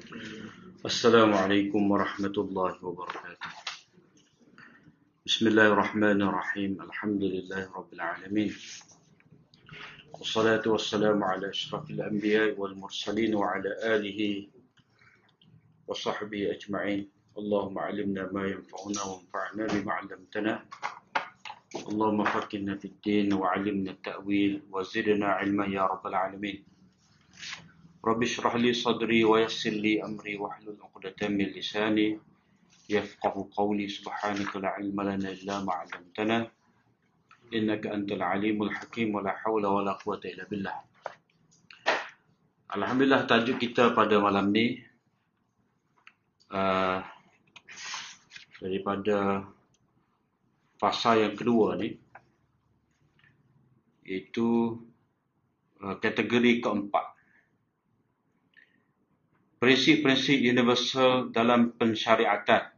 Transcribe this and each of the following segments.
السلام عليكم ورحمة الله وبركاته. بسم الله الرحمن الرحيم. الحمد لله رب العالمين. والصلاة والسلام على أشرف الأنبياء والمرسلين وعلى آله وصحبه أجمعين. اللهم علمنا ما ينفعنا وانفعنا بما علمتنا. اللهم فقهنا في الدين وعلمنا التأويل وزدنا علما يا رب العالمين. Rabbi syrah li sadri wa yassir li amri wa hlul uqdatan min lisani yafqahu qawli. Subhanaka la ilma lana illa ma'alamtana innaka antal alimul hakim wa la hawla wa la quwata illa billah. Alhamdulillah tajuk kita pada malam ni uh, daripada pasal yang kedua ni itu uh, kategori keempat prinsip-prinsip universal dalam pensyariatan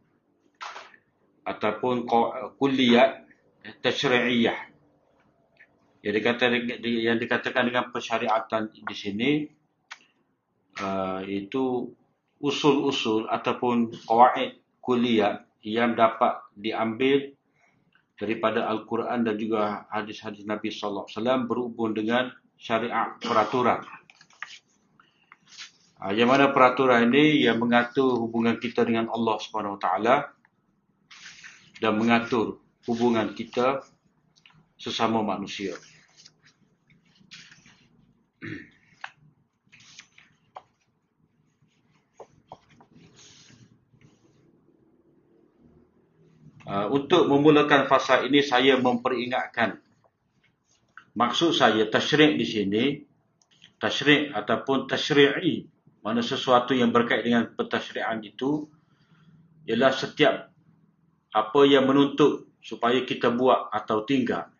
ataupun kulliyat tasyri'iyah yang dikatakan yang dikatakan dengan pensyariatan di sini uh, itu usul-usul ataupun qawaid kuliah yang dapat diambil daripada Al-Quran dan juga hadis-hadis Nabi sallallahu alaihi wasallam berhubung dengan syariat peraturan. Uh, yang mana peraturan ini yang mengatur hubungan kita dengan Allah Subhanahu Taala dan mengatur hubungan kita sesama manusia. Uh, untuk memulakan fasa ini saya memperingatkan maksud saya tasyrik di sini tasyrik ataupun tasyri'i mana sesuatu yang berkait dengan pentasyri'an itu ialah setiap apa yang menuntut supaya kita buat atau tinggal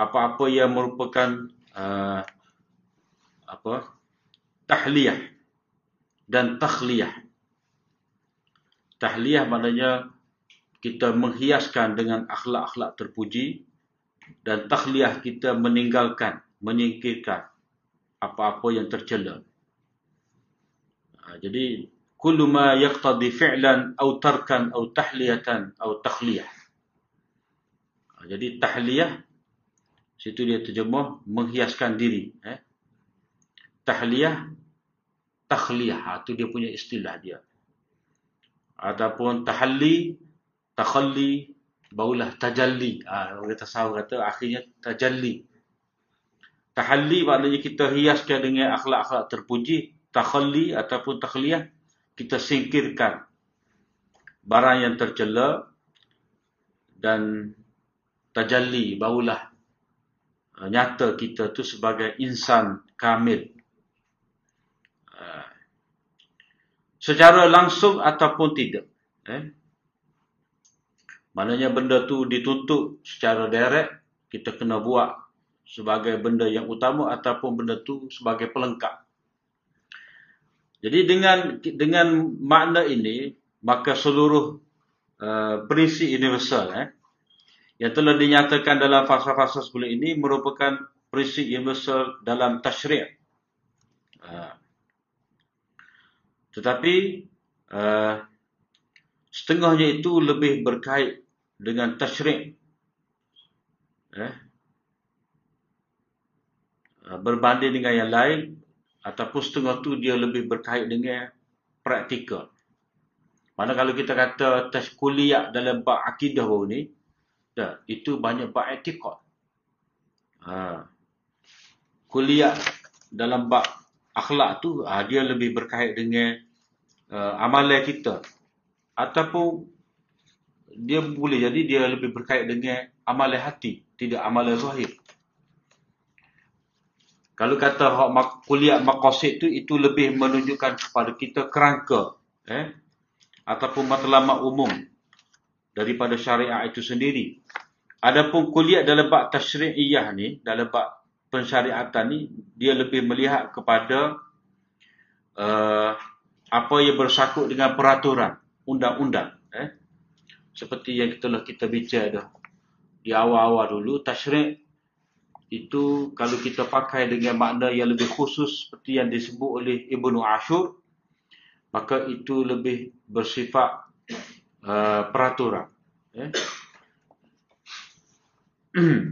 apa-apa yang merupakan uh, apa tahliyah dan takhliyah tahliyah maknanya kita menghiaskan dengan akhlak-akhlak terpuji dan takhliyah kita meninggalkan, menyingkirkan apa-apa yang tercela. Ha, jadi, kullu ma yaqtadi fi'lan aw tarkan aw tahliyatan aw takhliyah. Ha, jadi, tahliyah, situ dia terjemah, menghiaskan diri. Eh? Tahliyah, takhliyah. Ha, itu dia punya istilah dia. Ataupun tahalli, takhalli barulah tajalli ha, orang tasawuf kata akhirnya tajalli tahalli maknanya kita hiaskan dengan akhlak-akhlak terpuji takhalli ataupun takhliyah kita singkirkan barang yang tercela dan tajalli barulah uh, nyata kita tu sebagai insan kamil uh, secara langsung ataupun tidak eh Maknanya benda tu dituntut secara direct, kita kena buat sebagai benda yang utama ataupun benda tu sebagai pelengkap. Jadi dengan dengan makna ini, maka seluruh uh, prinsip universal eh, yang telah dinyatakan dalam fasa-fasa sebelum ini merupakan prinsip universal dalam tasyri'. Uh, tetapi uh, setengahnya itu lebih berkait dengan tasyrik eh, berbanding dengan yang lain ataupun setengah tu dia lebih berkait dengan praktikal mana kalau kita kata tes kuliah dalam bab akidah baru ni dah, itu banyak bab etikot ha. kuliah dalam bab akhlak tu ha, dia lebih berkait dengan uh, amalan kita ataupun dia boleh jadi dia lebih berkait dengan amalan hati, tidak amalan zahir. Kalau kata hak kuliah maqasid tu itu lebih menunjukkan kepada kita kerangka eh ataupun matlamat umum daripada syariat itu sendiri. Adapun kuliah dalam bab tasyri'iyah ni, dalam bab pensyariatan ni dia lebih melihat kepada uh, apa yang bersangkut dengan peraturan undang-undang eh seperti yang telah kita bincang dah di awal-awal dulu tasyrik itu kalau kita pakai dengan makna yang lebih khusus seperti yang disebut oleh Ibnu Ashur maka itu lebih bersifat uh, peraturan. Eh?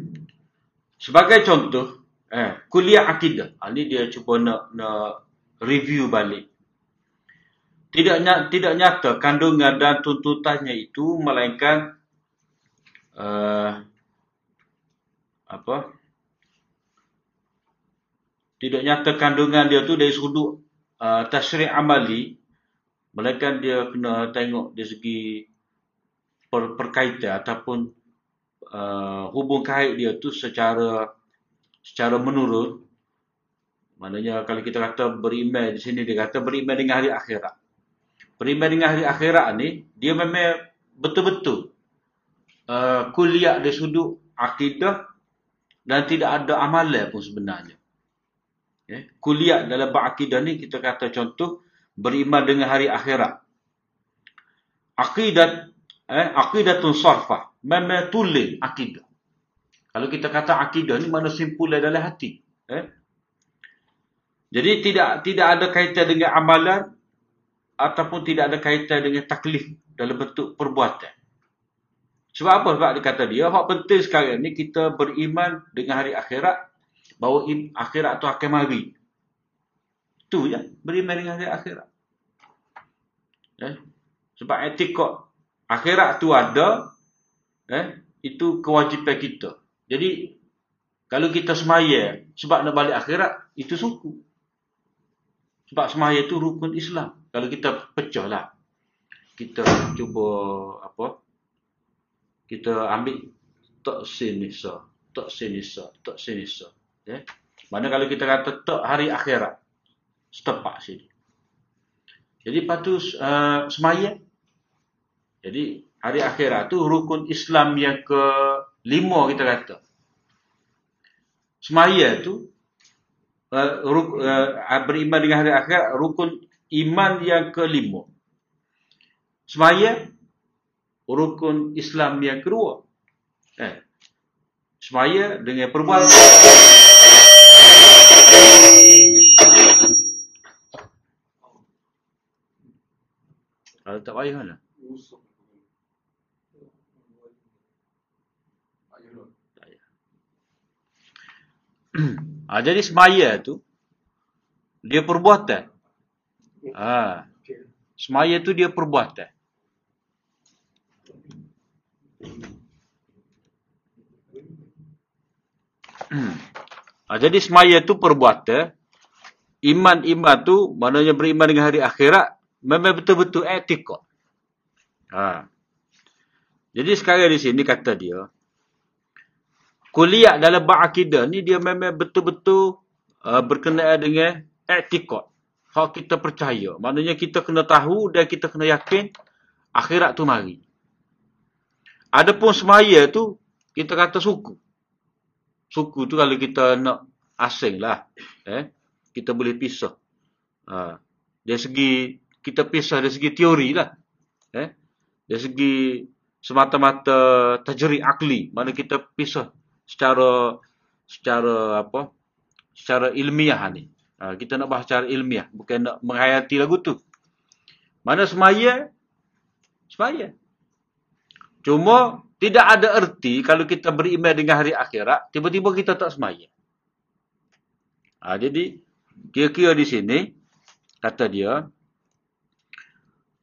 Sebagai contoh, eh, kuliah akidah. Ha, ini dia cuba nak, nak review balik. Tidak, tidak nyata kandungan dan tuntutannya itu melainkan uh, apa? Tidak nyata kandungan dia tu dari sudut uh, tasyri' amali melainkan dia kena tengok dari segi per, perkaitan ataupun uh, hubung kait dia tu secara secara menurun. Maknanya kalau kita kata beriman di sini dia kata beriman dengan hari akhirat. Beriman dengan hari akhirat ni dia memang betul-betul uh, kuliah dari sudut akidah dan tidak ada amalan pun sebenarnya eh, kuliah dalam berakidah ni kita kata contoh beriman dengan hari akhirat akidat eh, akidatun sarfah memang tulis akidah kalau kita kata akidah ni mana simpulan dalam hati eh? jadi tidak tidak ada kaitan dengan amalan ataupun tidak ada kaitan dengan taklif dalam bentuk perbuatan. Sebab apa? Sebab dia kata dia, hak penting sekarang ni kita beriman dengan hari akhirat, bahawa akhirat tu akan mari. Itu je, beriman dengan hari akhirat. Eh? Sebab etikot akhirat tu ada, eh? itu kewajipan kita. Jadi, kalau kita semaya sebab nak balik akhirat, itu suku. Sebab semaya itu rukun Islam kalau kita pecah lah kita cuba apa kita ambil tak sinisa tak sinisa tak sinisa ya mana kalau kita kata tak hari akhirat setepak sini jadi patut uh, semaya jadi hari akhirat tu rukun Islam yang ke lima kita kata semaya tu uh, ruk, uh, beriman dengan hari akhirat rukun iman yang kelima. Semaya rukun Islam yang kedua. Eh. Semaya dengan perbuatan Kalau tak payah mana? ah, jadi semaya tu dia perbuatan. Ha. Semaya tu dia perbuatan. ha, jadi semaya tu perbuatan. Iman-iman tu, maknanya beriman dengan hari akhirat, memang betul-betul etika. Ha. Jadi sekarang di sini kata dia, kuliah dalam ba'akidah ni dia memang betul-betul uh, berkenaan dengan etika hak kita percaya. Maknanya kita kena tahu dan kita kena yakin akhirat tu mari. Adapun semaya tu kita kata suku. Suku tu kalau kita nak asing lah. Eh? Kita boleh pisah. Ha. Dari segi kita pisah dari segi teori lah. Eh? Dari segi semata-mata tajri akli. Mana kita pisah secara secara apa? Secara ilmiah ni. Ha, kita nak bahas secara ilmiah. Bukan nak menghayati lagu tu. Mana semaya? Semaya. Cuma tidak ada erti kalau kita beriman dengan hari akhirat. Tiba-tiba kita tak semaya. Ha, jadi kira-kira di sini. Kata dia.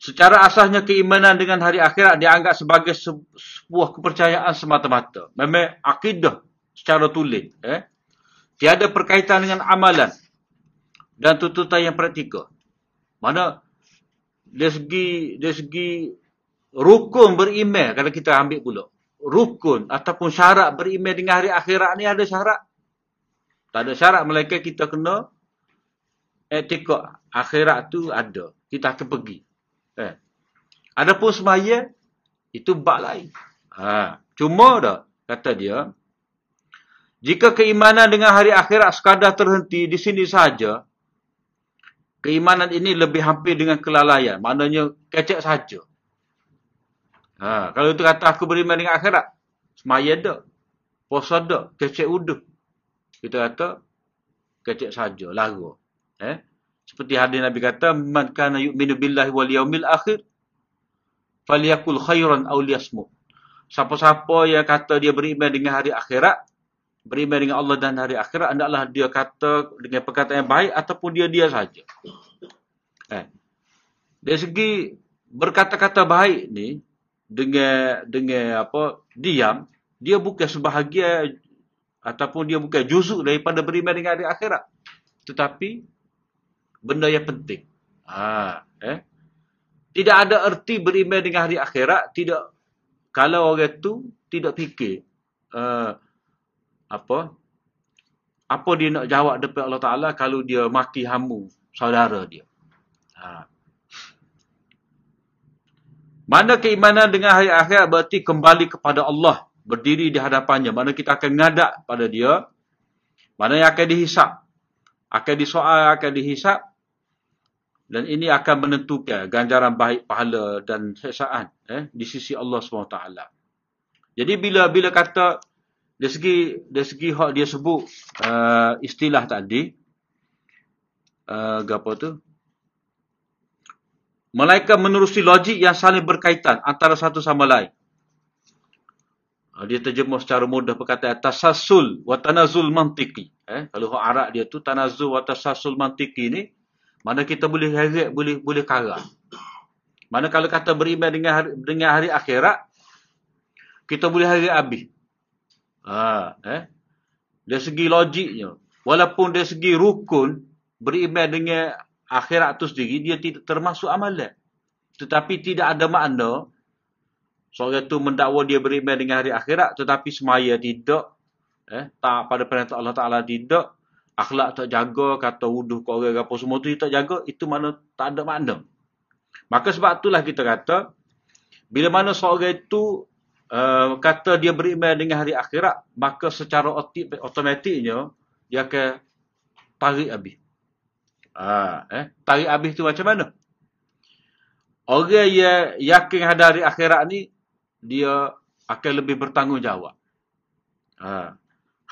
Secara asasnya keimanan dengan hari akhirat dianggap sebagai sebuah kepercayaan semata-mata. Memang akidah secara tulis. Eh? Tiada perkaitan dengan amalan dan tuntutan yang praktikal. Mana dari segi dari segi rukun beriman kalau kita ambil pula. Rukun ataupun syarat beriman dengan hari akhirat ni ada syarat. Tak ada syarat melainkan kita kena etika akhirat tu ada. Kita akan pergi. Adapun semaya itu bab lain. Ha, cuma dah kata dia jika keimanan dengan hari akhirat sekadar terhenti di sini saja, keimanan ini lebih hampir dengan kelalaian. Maknanya kecek saja. Ha, kalau itu kata aku beriman dengan akhirat. Semaya ada. Puasa ada. Kecek uduh. Kita kata kecek saja. Lagu. Eh? Seperti hadis Nabi kata, "Man kana yu'minu billahi wal yaumil akhir falyakul khairan aw liyasmut." Siapa-siapa yang kata dia beriman dengan hari akhirat, beriman dengan Allah dan hari akhirat, hendaklah dia kata dengan perkataan yang baik ataupun dia dia saja. Eh. Dari segi berkata-kata baik ni dengan dengan apa diam, dia bukan sebahagian ataupun dia bukan juzuk daripada beriman dengan hari akhirat. Tetapi benda yang penting. Ha, eh? Tidak ada erti beriman dengan hari akhirat tidak kalau orang tu tidak fikir uh, apa apa dia nak jawab depan Allah Taala kalau dia mati hamu saudara dia. Ha. Mana keimanan dengan hari akhirat berarti kembali kepada Allah, berdiri di hadapannya. Mana kita akan ngadak pada dia, mana yang akan dihisap, akan disoal, akan dihisap, dan ini akan menentukan ganjaran baik pahala dan sesaan eh, di sisi Allah SWT. Jadi bila bila kata dari segi dari segi hak dia sebut uh, istilah tadi uh, apa tu? Malaikat menerusi logik yang saling berkaitan antara satu sama lain. Uh, dia terjemah secara mudah perkataan tasassul wa tanazul mantiki. Eh, kalau hak Arab dia tu tanazul wa tasassul mantiki ni mana kita boleh heret, boleh boleh kara. Mana kalau kata beriman dengan hari, dengan hari akhirat, kita boleh heret habis. Ha, eh? Dari segi logiknya, walaupun dari segi rukun, beriman dengan akhirat itu sendiri, dia tidak termasuk amalan. Tetapi tidak ada makna, seorang itu mendakwa dia beriman dengan hari akhirat, tetapi semaya tidak, eh, tak pada perintah Allah Ta'ala tidak, akhlak tak jaga, kata wuduh ke orang apa semua tu tak jaga, itu mana tak ada makna. Maka sebab itulah kita kata, bila mana seorang itu uh, kata dia beriman dengan hari akhirat, maka secara otomatiknya, dia akan tarik habis. Ha, eh? Tarik habis tu macam mana? Orang yang yakin ada hari akhirat ni, dia akan lebih bertanggungjawab. Ha,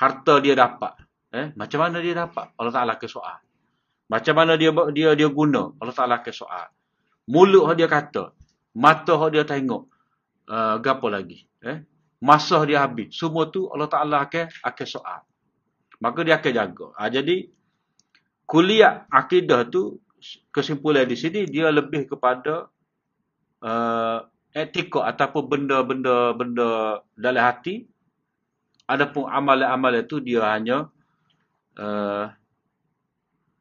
harta dia dapat. Eh, macam mana dia dapat? Allah Taala ke soal. Macam mana dia dia dia guna? Allah Taala ke soal. Mulut dia kata, mata dia tengok. Uh, gapo lagi? Eh? Masa dia habis. Semua tu Allah Taala akan akan soal. Maka dia akan jaga. Ha, jadi kuliah akidah tu kesimpulan di sini dia lebih kepada uh, etika ataupun benda-benda benda dalam hati adapun amalan-amalan itu dia hanya uh,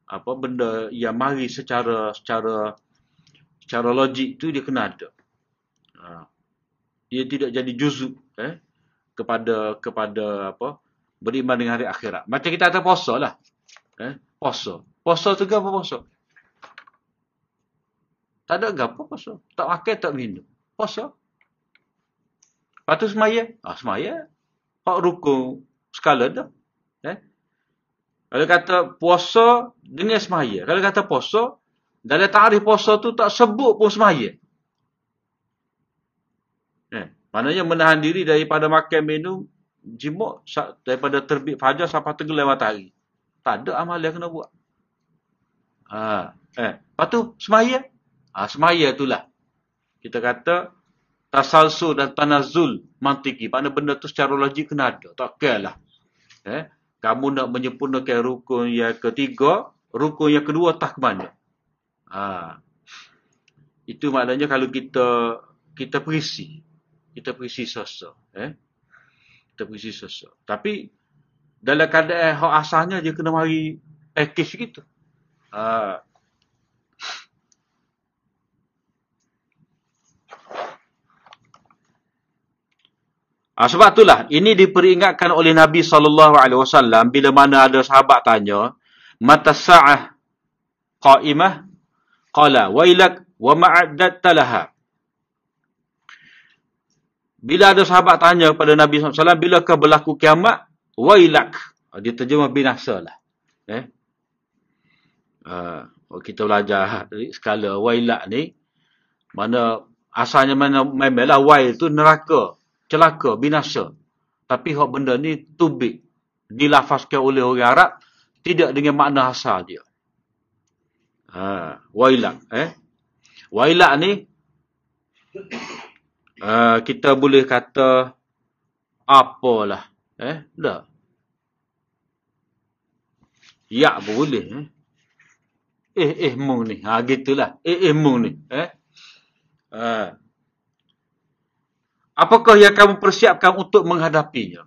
apa benda yang mari secara secara secara logik tu dia kena ada. Uh, dia tidak jadi juzuk eh kepada kepada apa beriman dengan hari akhirat. Macam kita ada puasa lah. Eh, puasa. Puasa tu apa puasa? Tak ada apa puasa. Tak makan, tak minum. Puasa. Lepas tu semaya. Ah, semaya. Hak rukun skala dah. Kalau kata puasa dengan semaya. Kalau kata puasa, dalam tarikh puasa tu tak sebut pun semaya. Eh, maknanya menahan diri daripada makan minum jimuk daripada terbit fajar sampai tenggelam matahari. Tak ada amal yang kena buat. Ha, eh, lepas tu semaya. Ha, semaya itulah. Kita kata tasalsul dan tanazul mantiki. Mana benda tu secara logik kena ada. Tak kira lah. Eh, kamu nak menyempurnakan rukun yang ketiga, rukun yang kedua tak ke mana. Ha. Itu maknanya kalau kita kita perisi. Kita perisi sosok. Eh? Kita perisi sosok. Tapi dalam keadaan hak asalnya dia kena mari package gitu. Ha. Ha, sebab itulah ini diperingatkan oleh Nabi wasallam bila mana ada sahabat tanya mata sa'ah qa'imah? Qala wailak wa ma'addatta laha. Bila ada sahabat tanya kepada Nabi alaihi wasallam bilakah berlaku kiamat? Wailak. Ha, dia terjemah binasa lah. Eh? Uh, kita belajar skala wailak ni mana asalnya mana memanglah wail tu neraka celaka, binasa. Tapi hak benda ni tubik. Dilafazkan oleh orang Arab. Tidak dengan makna asal dia. Ha, wailak. Eh? Wailak ni, uh, kita boleh kata apalah. Eh, dah. Ya boleh. Eh, eh, eh mung ni. Ha, gitulah. Eh, eh mung ni. Eh? Uh, apakah yang kamu persiapkan untuk menghadapinya?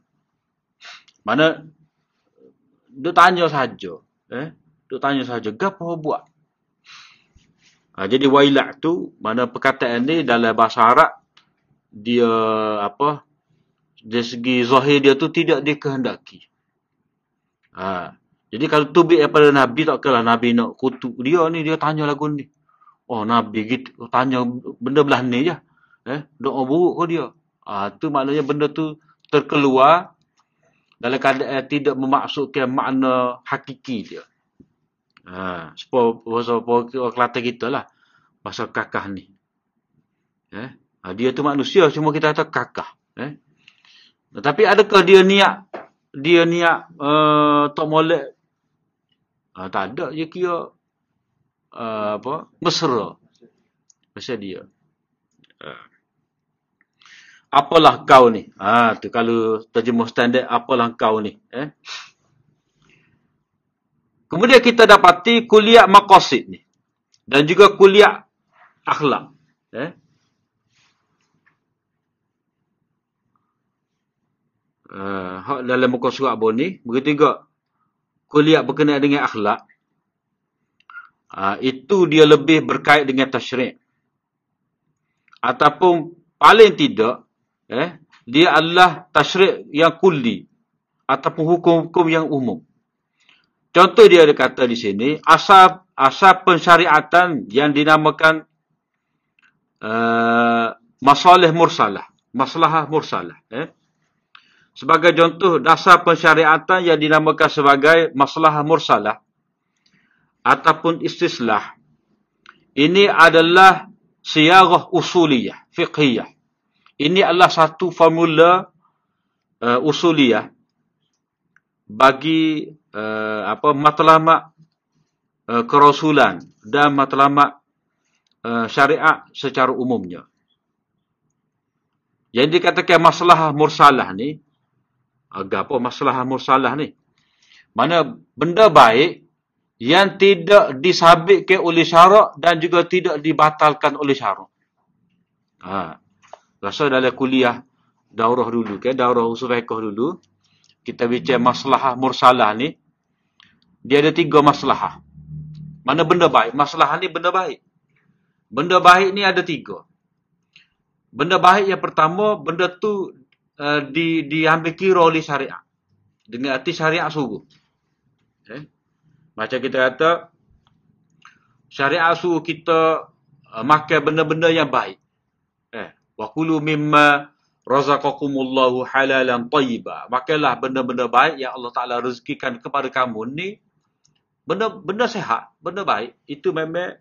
Mana dia tanya saja. Eh? Dia tanya saja. Apa buat? Ha, jadi wailak tu, mana perkataan ni dalam bahasa Arab, dia apa, dari segi zahir dia tu tidak dikehendaki. Ha, jadi kalau tubik daripada Nabi, tak kira Nabi nak kutuk dia ni, dia tanya lagu ni. Oh Nabi gitu, tanya benda belah ni je. Eh, doa buruk ke dia. Ha, tu maknanya benda tu terkeluar dalam keadaan tidak memaksudkan makna hakiki dia. Ha, sebab bahasa Kelantan kita lah. Bahasa kakah ni. Eh? Ha, dia tu manusia, cuma kita kata kakah. Eh? Tapi adakah dia niat, dia niat uh, tak molek? Ha, tak ada, dia kira uh, apa? mesra. Pasal dia. Uh. Apalah kau ni? Ha, tu kalau terjemah standard, apalah kau ni? Eh? Kemudian kita dapati kuliah makosid ni. Dan juga kuliah akhlak. Eh? Uh, dalam muka surat pun ni, begitu juga kuliah berkenaan dengan akhlak, uh, itu dia lebih berkait dengan tasyrik. Ataupun paling tidak, eh, dia adalah tasyrik yang kuli. Ataupun hukum-hukum yang umum. Contoh dia ada kata di sini, asal asal pensyariatan yang dinamakan uh, masalah mursalah, masalah mursalah. Eh? Sebagai contoh, dasar pensyariatan yang dinamakan sebagai masalah mursalah ataupun istislah. Ini adalah siyarah usuliyah, fiqhiyah. Ini adalah satu formula uh, usuliyah bagi uh, apa matlamat uh, kerasulan dan matlamat uh, syariat secara umumnya. Yang dikatakan masalah mursalah ni, agak apa masalah mursalah ni? Mana benda baik yang tidak disabitkan oleh syarak dan juga tidak dibatalkan oleh syarak. Ha. Rasa dalam kuliah daurah dulu ke, daurah usul fiqh dulu, kita bicara masalah mursalah ni, dia ada tiga masalah. Mana benda baik? Masalah ni benda baik. Benda baik ni ada tiga. Benda baik yang pertama, benda tu uh, di, diambil kira oleh syariat. Dengan arti syariat suruh. Eh? Macam kita kata, syariat suruh kita uh, makan benda-benda yang baik. Eh, wa kulu mimma razaqakumullahu halalan tayyiba. Makanlah benda-benda baik yang Allah Taala rezekikan kepada kamu ni benda benda sehat, benda baik. Itu memang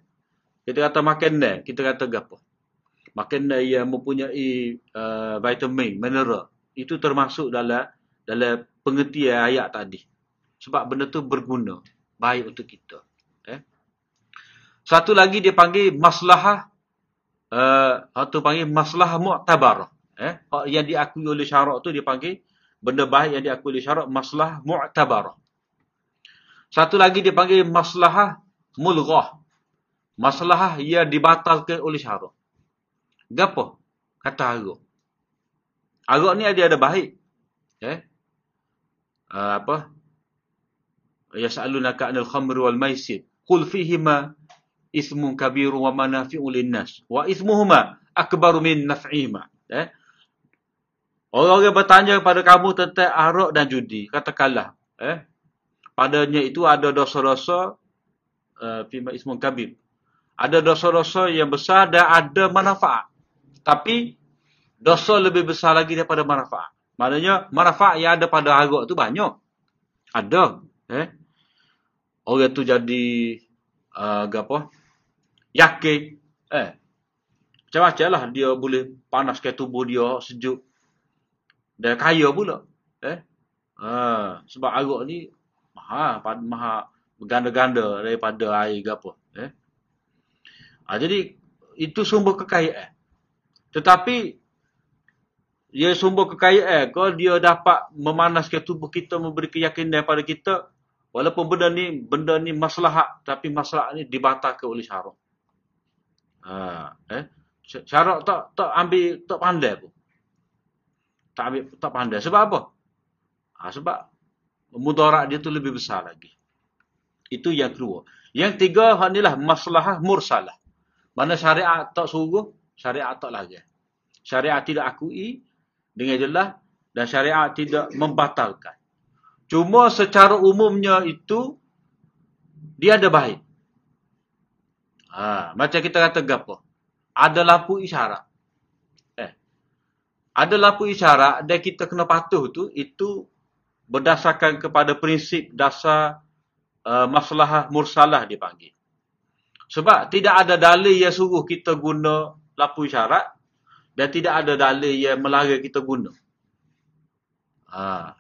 kita kata makan ni, kita kata gapo? Makan yang mempunyai uh, vitamin, mineral. Itu termasuk dalam dalam pengertian ayat tadi. Sebab benda tu berguna, baik untuk kita. Eh? Satu lagi dia panggil maslahah uh, atau panggil maslahah mu'tabarah. Eh, yang diakui oleh syarak tu dia panggil benda baik yang diakui oleh syarak maslah mu'tabarah. Satu lagi dia panggil maslahah mulghah. Maslahah yang dibatalkan oleh syarak. Gapo? Kata agak. Agak ni ada ada baik. Eh? Uh, apa? Ya sa'alunaka 'anil khamri wal maisir. Qul fihima ismun kabirun wa manafi'u lin-nas wa ismuhuma akbaru min naf'ihima. Eh? Orang-orang bertanya kepada kamu tentang arak dan judi. Katakanlah. Eh? Padanya itu ada dosa-dosa. Uh, Fima ismun kabib. Ada dosa-dosa yang besar dan ada manfaat. Tapi. Dosa lebih besar lagi daripada manfaat. Maknanya manfaat yang ada pada arak itu banyak. Ada. Eh? Orang itu jadi. Uh, apa? Yakin. Eh. Macam-macam lah dia boleh panaskan tubuh dia sejuk. Dan kaya pula. Eh? Ha, sebab arak ni maha, maha berganda-ganda daripada air ke apa. Eh? Ha, jadi itu sumber kekayaan. Tetapi dia sumber kekayaan kalau dia dapat memanaskan tubuh kita memberi keyakinan pada kita walaupun benda ni benda ni maslahat tapi masalah ni dibatalkan oleh syarak. Ha, eh? Syarak tak tak ambil tak pandai pun. Tak ambil tak pandai sebab apa? Ha, sebab mudarat dia tu lebih besar lagi. Itu yang kedua. Yang tiga hak inilah maslahah mursalah. Mana syariat tak suruh, syariat tak lagi. Syariat tidak akui dengan jelas dan syariat tidak membatalkan. Cuma secara umumnya itu dia ada baik. Ha, macam kita kata gapo? Ada lampu isyarat. Eh. Ada lampu isyarat dan kita kena patuh tu itu berdasarkan kepada prinsip dasar uh, masalah mursalah dipanggil. Sebab tidak ada dalil yang suruh kita guna lampu isyarat dan tidak ada dalil yang melarang kita guna. Ha.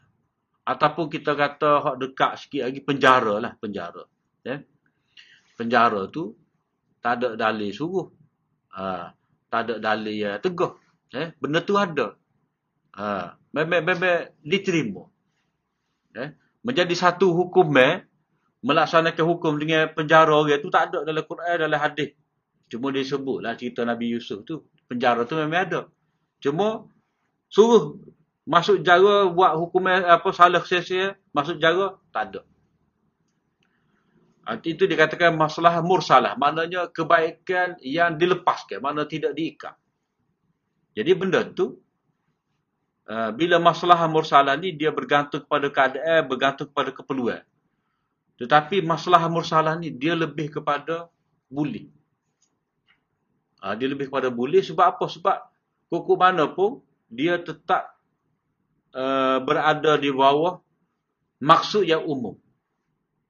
Ataupun kita kata hak dekat sikit lagi penjara lah penjara. Ya. Penjara tu tak ada dalil suruh. Ha. Tak ada dalil yang teguh. Ya. Benda tu ada. Ha. Memang diterima. Ya. Menjadi satu hukum eh, melaksanakan hukum dengan penjara orang tu tak ada dalam Quran dalam hadis. Cuma dia sebutlah cerita Nabi Yusuf tu penjara tu memang ada. Cuma suruh masuk jara buat hukum apa salah sia masuk jara tak ada. Arti itu dikatakan masalah mursalah. Maknanya kebaikan yang dilepaskan. Mana tidak diikat. Jadi benda tu. Uh, bila masalah mursalah ni dia bergantung kepada keadaan. Bergantung kepada keperluan. Tetapi masalah mursalah ni dia lebih kepada bully. Ha, dia lebih kepada boleh sebab apa? Sebab hukum mana pun dia tetap berada di bawah maksud yang umum.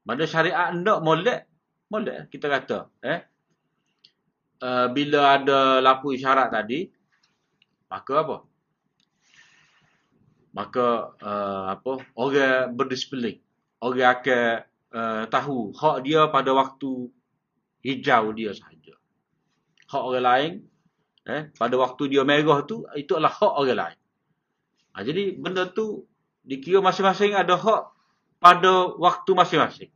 Mana syariat hendak molek, molek kita kata. Eh? Uh, bila ada lampu isyarat tadi, maka apa? Maka uh, apa? orang berdisiplin. Orang akan uh, tahu hak dia pada waktu hijau dia sahaja hak orang lain eh pada waktu dia merah tu itu adalah hak orang lain ha, jadi benda tu dikira masing-masing ada hak pada waktu masing-masing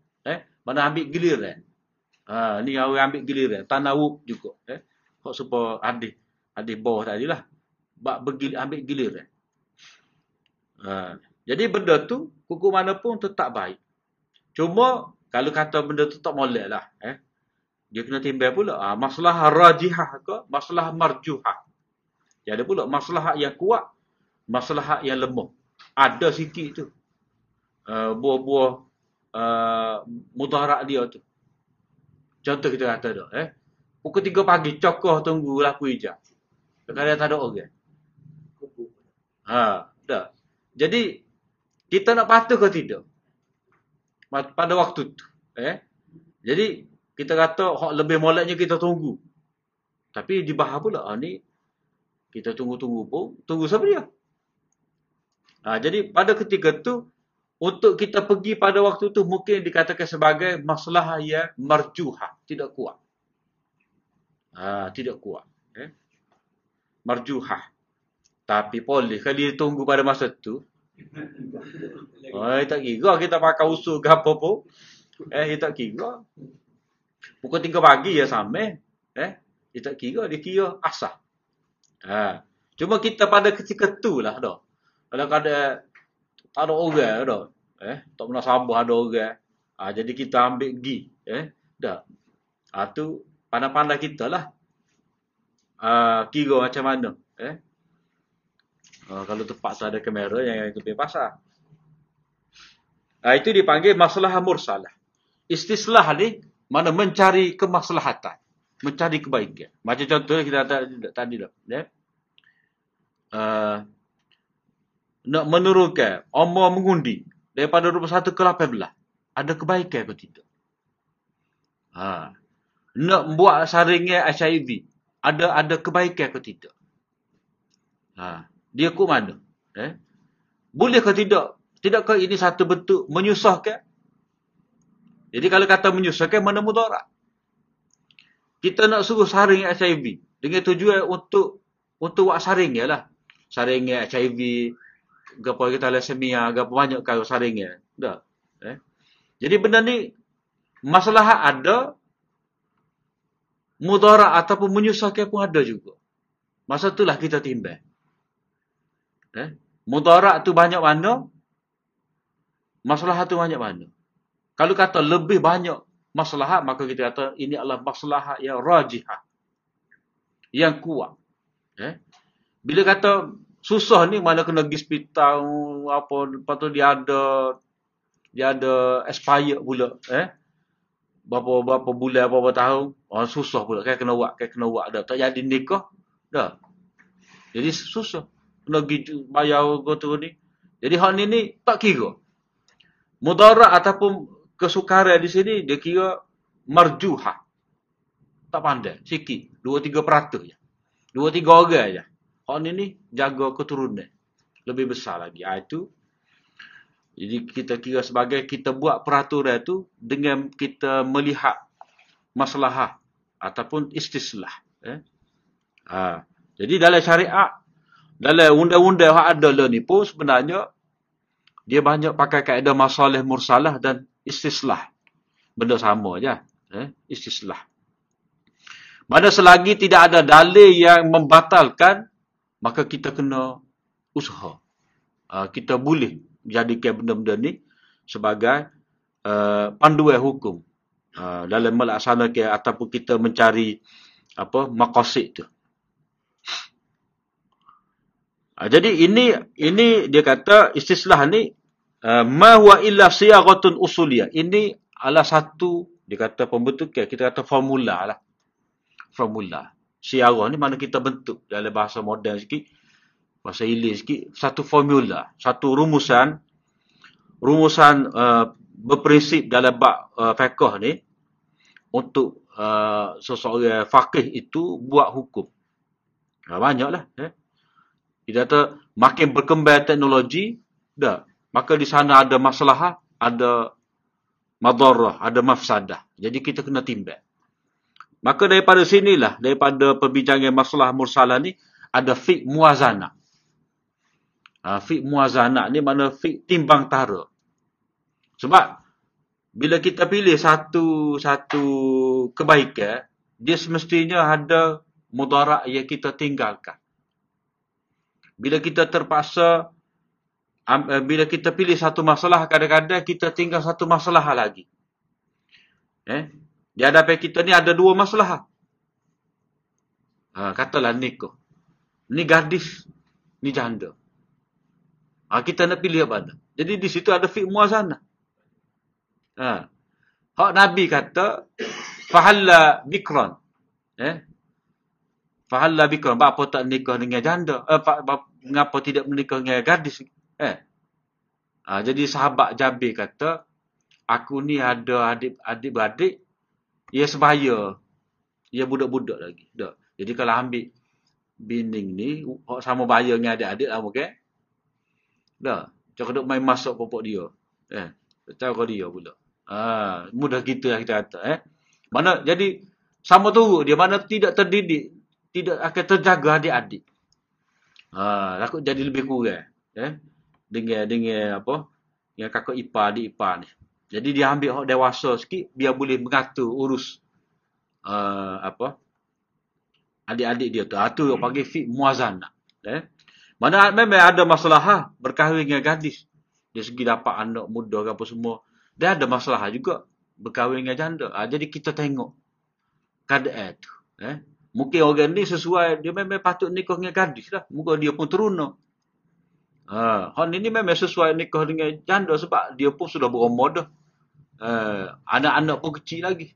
mana ambil giliran. Ha ni orang ambil giliran. Tanawub juga eh. Hak supaya hadis hadis bawah tadilah bab begil ambil giliran. Ha jadi benda tu hukum mana pun tetap baik. Cuma kalau kata benda tu tak molek lah eh. Dia kena timbang pula. Ah, masalah rajihah ke masalah marjuhah. Dia ada pula masalah yang kuat masalah yang lemah. Ada sikit tu. Uh, buah-buah uh, mudarat dia tu. Contoh kita kata dah eh. Pukul 3 pagi cokoh tunggu laku hijau. Kadang tak ada orang ha dah. Jadi kita nak patuh ke tidak? Pada waktu tu eh. Jadi kita kata hak lebih moleknya kita tunggu. Tapi dibahas pula ha, ni kita tunggu-tunggu pun tunggu siapa dia? Ha, jadi pada ketika tu untuk kita pergi pada waktu tu mungkin dikatakan sebagai masalah yang marjuhah, tidak kuat. Ha, tidak kuat. Eh? Marjuhah. Tapi boleh kali tunggu pada masa tu. Oh, tak kira kita pakai usul ke apa pun. Eh, tak kira. Pukul 3 pagi ya sampai. Eh, dia tak kira, dia kira asah. Ha. Cuma kita pada ketika tu lah dah. Kalau ada tak ada orang dah. Eh, tak pernah sabar ada orang. Ha, jadi kita ambil gi. Eh, dah. Ha, tu pandai-pandai kita lah. Ha, kira macam mana. Eh. Ha, kalau tempat tu ada kamera yang lebih pasal. Ha, itu dipanggil masalah mursalah. Istislah ni mana mencari kemaslahatan, mencari kebaikan. Macam contohnya kita tadi dah, ya. Uh, nak menurunkan umur mengundi daripada 21 ke 18. Ada kebaikan atau tidak? Ha. Nak buat saringan HIV. Ada ada kebaikan atau tidak? Ha. Dia ke mana? Eh? Boleh ke tidak? Tidakkah ini satu bentuk menyusahkan? Jadi kalau kata menyusahkan mana mudarat? kita nak suruh saring HIV dengan tujuan untuk untuk buat saring ya lah. Saring HIV, gapo kita lesemia, gapo banyak kau saring ya. Dah. Eh? Jadi benda ni masalah ada mudarat ataupun menyusahkan pun ada juga. Masa itulah kita timbang. Eh? Mudarat tu banyak mana? Masalah tu banyak mana? Kalau kata lebih banyak masalah, maka kita kata ini adalah masalah yang rajihah. Yang kuat. Eh? Bila kata susah ni mana kena pergi hospital apa lepas tu dia ada dia ada expired pula eh? Berapa berapa bulan berapa tahun. Oh susah pula kan? Kena buat kan? Kena buat dah. Tak jadi nikah dah. Jadi susah. Kena pergi bayar tu ni. Jadi hal ni ni tak kira. Mudarat ataupun kesukaran di sini dia kira marjuhah. Tak pandai. Sikit. 2 3% je. 2 3 orang je Orang ini jaga keturunan. Lebih besar lagi. Ha, itu. Jadi kita kira sebagai kita buat peraturan itu dengan kita melihat masalah ataupun istislah. Eh? Ha. Jadi dalam syariat, dalam undang-undang yang ada lah ni pun sebenarnya dia banyak pakai kaedah masalah mursalah dan istislah. Benda sama je. Eh? Istislah. Mana selagi tidak ada dalil yang membatalkan maka kita kena usaha. Uh, kita boleh jadikan benda-benda ni sebagai uh, panduan hukum uh, dalam melaksanakan ataupun kita mencari apa maqasid tu. Jadi ini ini dia kata istislah ni ma huwa illa siyaghatun usuliyah. Ini adalah satu dia kata pembentukan kita kata formula lah. Formula siarah ni mana kita bentuk dalam bahasa moden sikit bahasa ilis sikit satu formula satu rumusan rumusan uh, berprinsip dalam bab uh, fiqh ni untuk uh, seseorang faqih itu buat hukum. Ha, banyaklah eh kita kata makin berkembang teknologi dah. Maka di sana ada masalah ada madarah ada mafsadah. Jadi kita kena timbang Maka daripada sinilah, daripada perbincangan masalah mursalah ni, ada fik muazana. Ha, fik muazana ni mana fik timbang tara. Sebab, bila kita pilih satu satu kebaikan, dia semestinya ada mudarat yang kita tinggalkan. Bila kita terpaksa, eh, bila kita pilih satu masalah, kadang-kadang kita tinggal satu masalah lagi. Eh? Di hadapan kita ni ada dua masalah. Ha, katalah nikah. Ni gadis, ni janda. Ha, kita nak pilih apa? Jadi di situ ada fi'h muazanah. Ha. Hak Nabi kata, fahalla bikran. Eh? Fahalla bikran. Bapa tak nikah dengan janda? Eh, mengapa tidak menikah dengan gadis? Eh? Ha, jadi sahabat Jabir kata, aku ni ada adik-adik ia sebaya. Ia budak-budak lagi. Tak. Jadi kalau ambil bining ni, sama bahaya dengan adik-adik lah bukan? Tak. Cakap duk main masuk popok dia. Eh, Cakap dia pula. Ha, mudah kita lah kita kata. Eh. Mana, jadi, sama tu dia mana tidak terdidik, tidak akan terjaga adik-adik. Ha, takut jadi lebih kurang. Eh. Dengan, dengan apa, yang kakak ipar, adik ipar ni. Jadi dia ambil hak dewasa sikit biar boleh mengatur urus uh, apa adik-adik dia tu. Ah, yang panggil fit muazana. Eh? Mana memang ada masalah ha, berkahwin dengan gadis. Dia segi dapat anak muda ke apa semua. Dia ada masalah juga berkahwin dengan janda. Ha, jadi kita tengok keadaan tu. Eh? Mungkin orang ni sesuai, dia memang patut nikah dengan gadis lah. Mungkin dia pun teruna. Ha, hal ni memang sesuai nikah dengan janda sebab dia pun sudah berumur dah uh, anak-anak pun kecil lagi.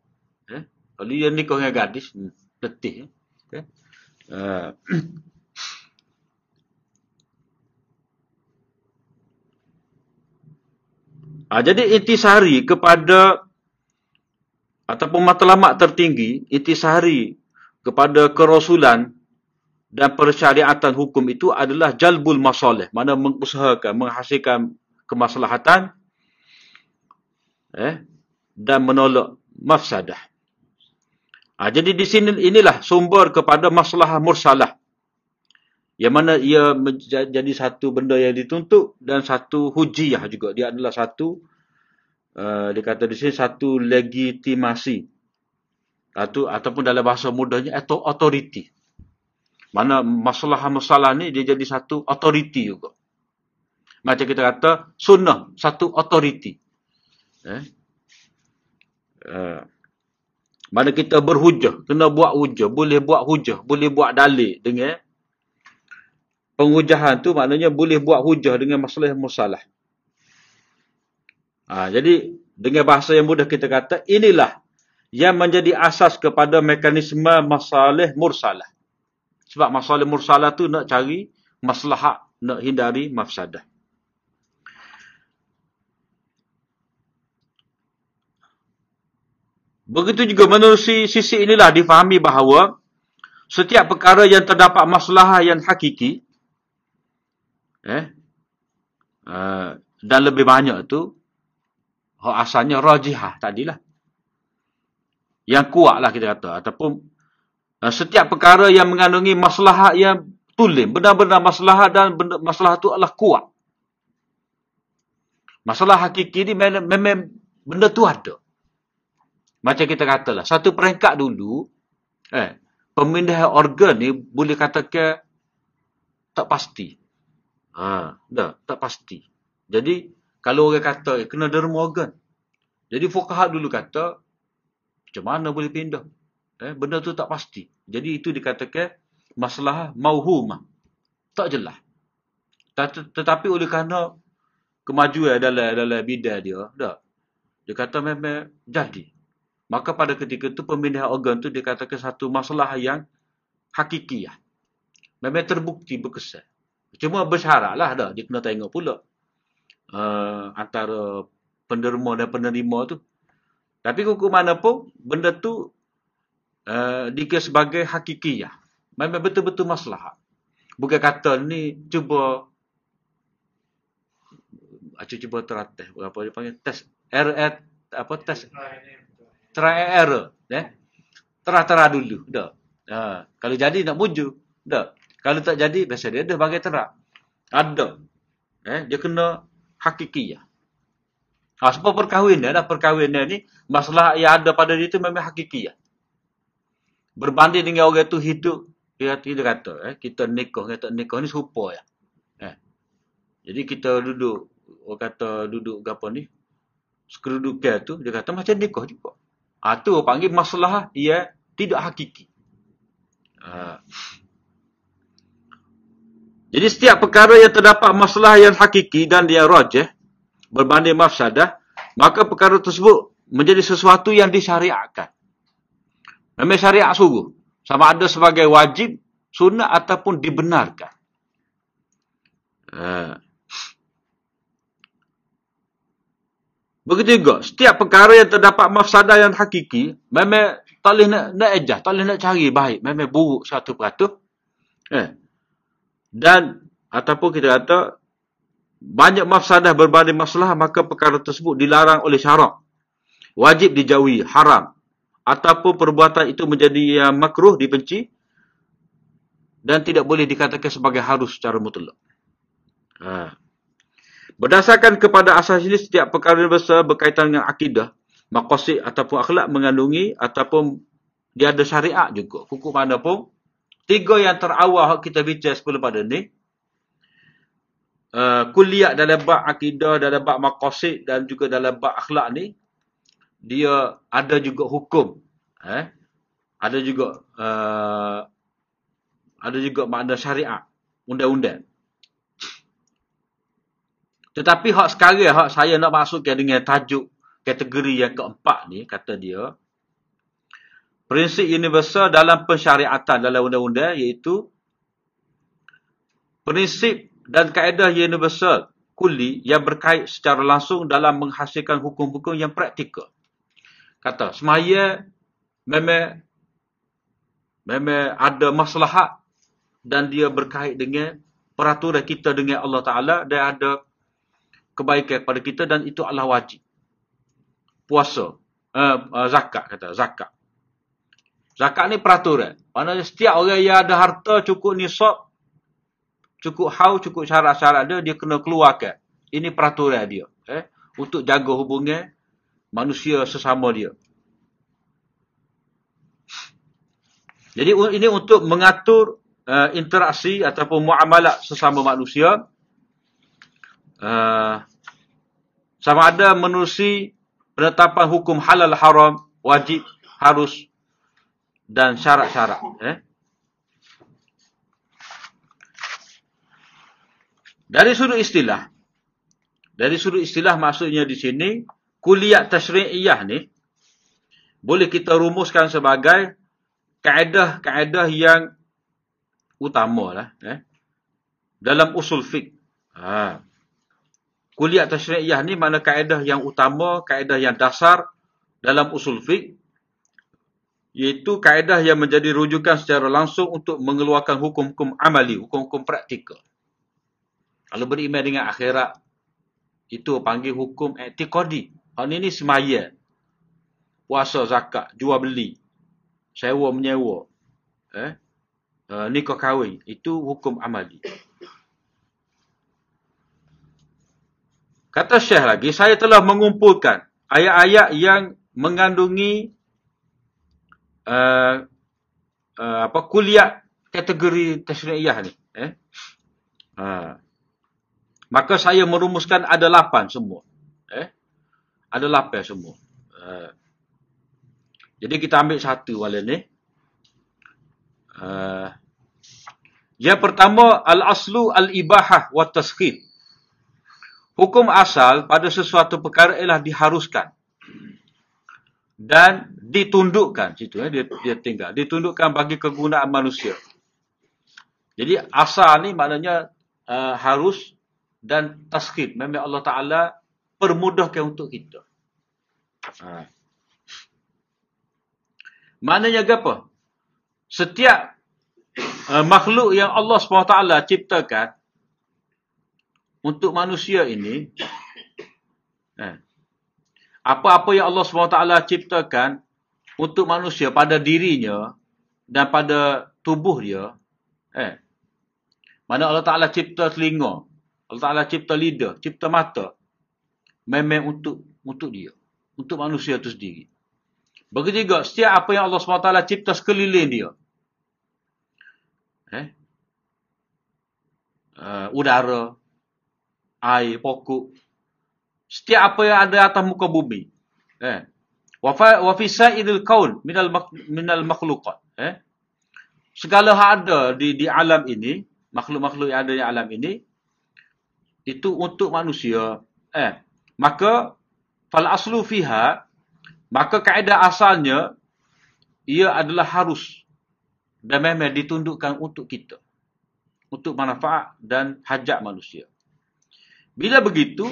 Eh? Kalau dia nikah dengan gadis, hmm, letih. Okay? Uh, uh, jadi intisari kepada ataupun matlamat tertinggi, intisari kepada kerasulan dan persyariatan hukum itu adalah jalbul masalih. Mana mengusahakan, menghasilkan kemaslahatan eh, dan menolak mafsadah. Ha, jadi di sini inilah sumber kepada masalah mursalah. Yang mana ia menjadi satu benda yang dituntut dan satu hujiyah juga. Dia adalah satu, uh, dia kata di sini satu legitimasi. Atau, ataupun dalam bahasa mudahnya, atau authority. Mana masalah-masalah ni dia jadi satu authority juga. Macam kita kata sunnah, satu authority. Eh? Uh, mana kita berhujah, kena buat hujah, boleh buat hujah, boleh buat dalil dengan penghujahan tu maknanya boleh buat hujah dengan masalah musalah. Ha, jadi dengan bahasa yang mudah kita kata inilah yang menjadi asas kepada mekanisme masalah mursalah. Sebab masalah mursalah tu nak cari maslahat, nak hindari mafsadah. Begitu juga menurut sisi inilah difahami bahawa setiap perkara yang terdapat masalah yang hakiki eh, uh, dan lebih banyak tu asalnya rajihah tadilah. Yang kuat lah kita kata. Ataupun uh, setiap perkara yang mengandungi masalah yang tulim. Benar-benar masalah dan masalah tu adalah kuat. Masalah hakiki ni memang benda tu ada. Macam kita katalah, satu peringkat dulu, eh, pemindahan organ ni boleh katakan tak pasti. Ha, dah, tak pasti. Jadi, kalau orang kata, eh, kena derma organ. Jadi, fukahat dulu kata, macam mana boleh pindah? Eh, benda tu tak pasti. Jadi, itu dikatakan masalah mauhumah. Tak jelas. Tetapi oleh kerana kemajuan dalam dalam bidang dia, dah. Dia kata memang jadi. Maka pada ketika itu pemindahan organ itu dikatakan satu masalah yang hakiki. Ya. Memang terbukti berkesan. Cuma bersyaratlah dah. Dia kena tengok pula. Uh, antara penderma dan penerima tu. Tapi kuku mana pun, benda tu uh, dikira sebagai hakiki. Ya. Memang betul-betul masalah. Bukan kata ni cuba Acu cuba teratih apa dia panggil test RR apa test try error. Eh? Terah-terah dulu. Dah. Ha. Kalau jadi nak muju. Dah. Kalau tak jadi, biasa dia ada bagai terah. Ada. Eh? Dia kena hakiki. Ha, sebab perkahwinan, dah perkahwinan ni, masalah yang ada pada dia tu memang hakiki. Berbanding dengan orang tu hidup, dia, dia kata, eh, kita nikah, kita nikah ni serupa. Ya. Eh. Jadi kita duduk, orang kata duduk apa ni, sekerudukan tu, dia kata macam nikah juga. Itu ha, panggil masalah ia tidak hakiki. Ha. Jadi setiap perkara yang terdapat masalah yang hakiki dan dia rajah berbanding mafsadah, maka perkara tersebut menjadi sesuatu yang disyariatkan. Memang syariat sungguh. Sama ada sebagai wajib, sunnah ataupun dibenarkan. Ha. Begitu juga, setiap perkara yang terdapat mafsadah yang hakiki, memang tak boleh nak, nak ejah, tak boleh nak cari baik. Memang buruk satu peratus. Eh. Dan, ataupun kita kata, banyak mafsadah berbanding masalah, maka perkara tersebut dilarang oleh syarak. Wajib dijauhi, haram. Ataupun perbuatan itu menjadi yang makruh, dibenci. Dan tidak boleh dikatakan sebagai harus secara mutlak. Haa. Berdasarkan kepada asas ini, setiap perkara besar berkaitan dengan akidah, makosid ataupun akhlak mengandungi ataupun dia ada syariat juga. Hukum mana pun. Tiga yang terawal kita bicara sebelum pada ni. Uh, kuliah dalam bak akidah, dalam bak makosid dan juga dalam bak akhlak ni. Dia ada juga hukum. Eh? Ada juga uh, ada juga makna syariat. Undang-undang. Tetapi hak sekarang, hak saya nak masukkan dengan tajuk kategori yang keempat ni, kata dia, prinsip universal dalam pensyariatan dalam undang-undang iaitu prinsip dan kaedah universal kuli yang berkait secara langsung dalam menghasilkan hukum-hukum yang praktikal. Kata, semaya memang memang ada maslahat dan dia berkait dengan peraturan kita dengan Allah Ta'ala dan ada kebaikan kepada kita dan itu adalah wajib. Puasa, uh, uh, zakat kata, zakat. Zakat ni peraturan. Maknanya setiap orang yang ada harta cukup nisab, cukup hau, cukup syarat-syarat dia, dia kena keluarkan. Ini peraturan dia. Eh? Untuk jaga hubungan manusia sesama dia. Jadi ini untuk mengatur uh, interaksi ataupun muamalah sesama manusia. Uh, sama ada menerusi penetapan hukum halal haram, wajib, harus dan syarat-syarat. Eh? Dari sudut istilah. Dari sudut istilah maksudnya di sini, kuliah tashri'iyah ni, boleh kita rumuskan sebagai kaedah-kaedah yang utama lah. Eh? Dalam usul fiqh. Ha. Kuliah tashri'iyah ni mana kaedah yang utama, kaedah yang dasar dalam usul fiqh iaitu kaedah yang menjadi rujukan secara langsung untuk mengeluarkan hukum-hukum amali, hukum-hukum praktikal. Kalau beriman dengan akhirat, itu panggil hukum etikodi. Hal ini semaya. Puasa, zakat, jual beli, sewa menyewa, eh, uh, nikah kahwin, itu hukum amali. Kata Syekh lagi, saya telah mengumpulkan ayat-ayat yang mengandungi uh, uh, apa kuliah kategori tasyriyah ni. Eh? Uh, maka saya merumuskan ada lapan semua. Eh? Ada lapan semua. Uh, jadi kita ambil satu wala ni. Uh, yang pertama al-aslu al-ibahah wa taskhir hukum asal pada sesuatu perkara ialah diharuskan dan ditundukkan. Situ eh, dia dia tinggal. Ditundukkan bagi kegunaan manusia. Jadi asal ni maknanya uh, harus dan taskhid. Memang Allah taala permudahkan untuk kita. Ha. maknanya apa? Setiap uh, makhluk yang Allah SWT ciptakan untuk manusia ini eh, apa-apa yang Allah SWT ciptakan untuk manusia pada dirinya dan pada tubuh dia, eh, mana Allah Ta'ala cipta telinga, Allah Ta'ala cipta lidah, cipta mata, memang untuk untuk dia, untuk manusia itu sendiri. Begitu juga, setiap apa yang Allah SWT cipta sekeliling dia, eh, uh, udara, air, pokok, setiap apa yang ada atas muka bumi. Eh. Wa fi sa'idil kaun minal minal makhluqat. Eh. Segala yang ada di di alam ini, makhluk-makhluk yang ada di alam ini itu untuk manusia. Eh. Maka fal aslu fiha maka kaedah asalnya ia adalah harus dan memang ditundukkan untuk kita. Untuk manfaat dan hajat manusia. Bila begitu,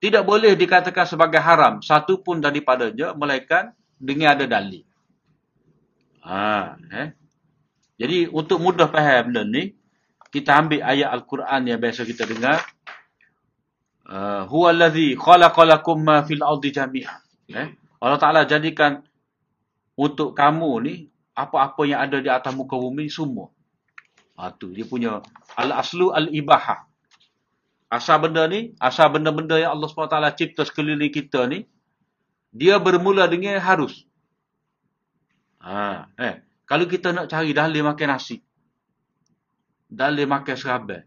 tidak boleh dikatakan sebagai haram satu pun daripadanya melainkan dengan ada dalil. Ha, eh. Jadi untuk mudah faham benda ni, kita ambil ayat Al-Quran yang biasa kita dengar. Uh, Huwa allazi khalaqalakum ma fil ardi jami'an. Eh. Allah Ta'ala jadikan untuk kamu ni, apa-apa yang ada di atas muka bumi semua. Ha, tu, dia punya al-aslu al-ibahah. Asal benda ni, asal benda-benda yang Allah SWT cipta sekeliling kita ni, dia bermula dengan harus. Ha, eh. Kalau kita nak cari dalil makan nasi, dalil makan serabai,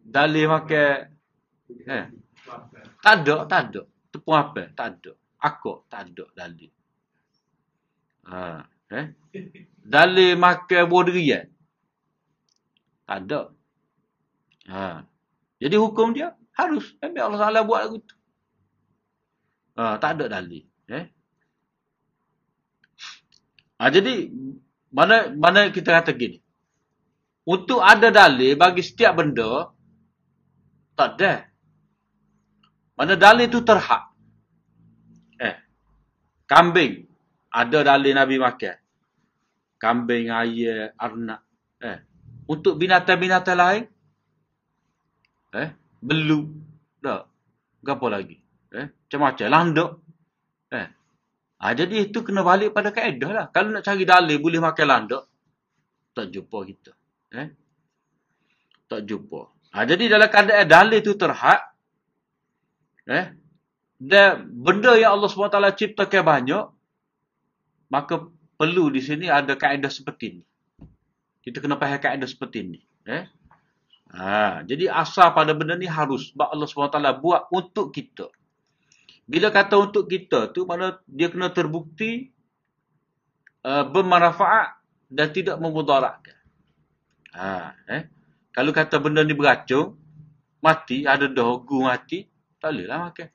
dalil makan, eh. tak ada, tak ada. Tepung apa? Tak ada. Aku tak ada dalil. Ha, eh. Dalil makan buah. Tak ada. Ha. Jadi hukum dia harus. Memang Allah Ta'ala buat lagu tu. Ha, tak ada dalil. Eh? Ha, jadi, mana mana kita kata gini. Untuk ada dalil bagi setiap benda, tak ada. Mana dalil itu terhak. Eh, kambing. Ada dalil Nabi makan. Kambing, ayam, arnak. Eh, untuk binatang-binatang lain, eh belu dak gapo lagi eh macam-macam landok eh Ha, jadi itu kena balik pada kaedah lah. Kalau nak cari dalil boleh makan landak. Tak jumpa kita. Eh? Tak jumpa. Ha, jadi dalam keadaan dalil itu terhad. Eh? Dan benda yang Allah SWT ciptakan banyak. Maka perlu di sini ada kaedah seperti ini. Kita kena faham kaedah seperti ini. Eh? Ha, jadi asal pada benda ni harus. Sebab Allah SWT buat untuk kita. Bila kata untuk kita tu mana dia kena terbukti uh, bermanfaat dan tidak memudaratkan. Ha, eh? Kalau kata benda ni beracun, mati, ada dahagu mati, tak bolehlah makan.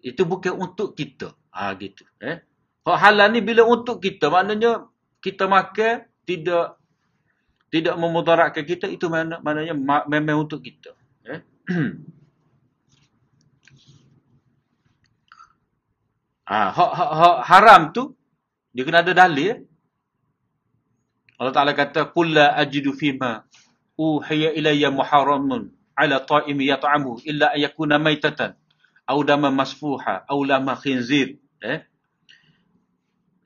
Itu bukan untuk kita. Ha, gitu. Eh? Hak halal ni bila untuk kita, maknanya kita makan tidak tidak memudaratkan kita, itu mana, maknanya memang untuk kita. Eh? Ha, hak, hak, hak haram tu dia kena ada dalil. Allah Taala kata qul la ajidu fima uhiya ilayya muharramun ala ta'im yat'amu illa an yakuna maitatan aw dama masfuha aw lama khinzir eh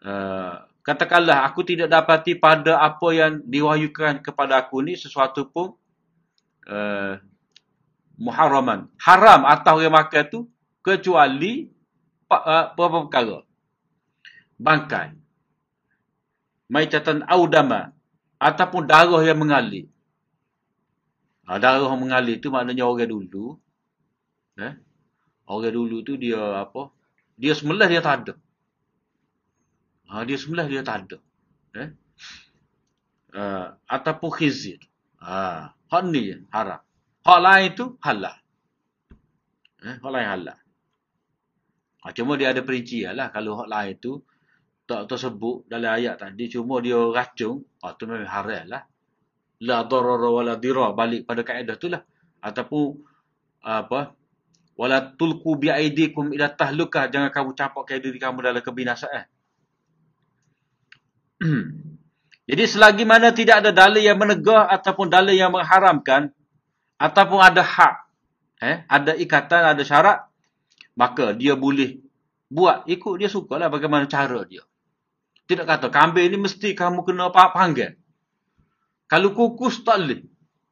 uh, katakanlah aku tidak dapati pada apa yang diwahyukan kepada aku ni sesuatu pun uh, muharraman haram atau yang makan tu kecuali Uh, beberapa perkara. Bangkai. Maitatan audama. Ataupun darah yang mengalir. Ha, darah yang mengalir tu maknanya orang dulu. Eh? Orang dulu tu dia apa? Dia semelah dia tak ada. Ha, dia semelah dia tak ada. Eh? Uh, ataupun khizir. Ha, hak ni haram. Hak lain tu halal. Eh? Hak lain halal. Ha, cuma dia ada perincian lah. Kalau hak lain tu tak tersebut dalam ayat tadi. Cuma dia racun. Ha, tu memang haram lah. La darara wa la dira. Balik pada kaedah tu lah. Ataupun apa wala tulku bi aidikum ila tahlukah jangan kamu campakkan diri kamu dalam kebinasaan jadi selagi mana tidak ada dalil yang menegah ataupun dalil yang mengharamkan ataupun ada hak eh ada ikatan ada syarat maka dia boleh buat ikut dia sukalah bagaimana cara dia. Tidak kata kambing ni mesti kamu kena panggil. Kalau kukus tak boleh.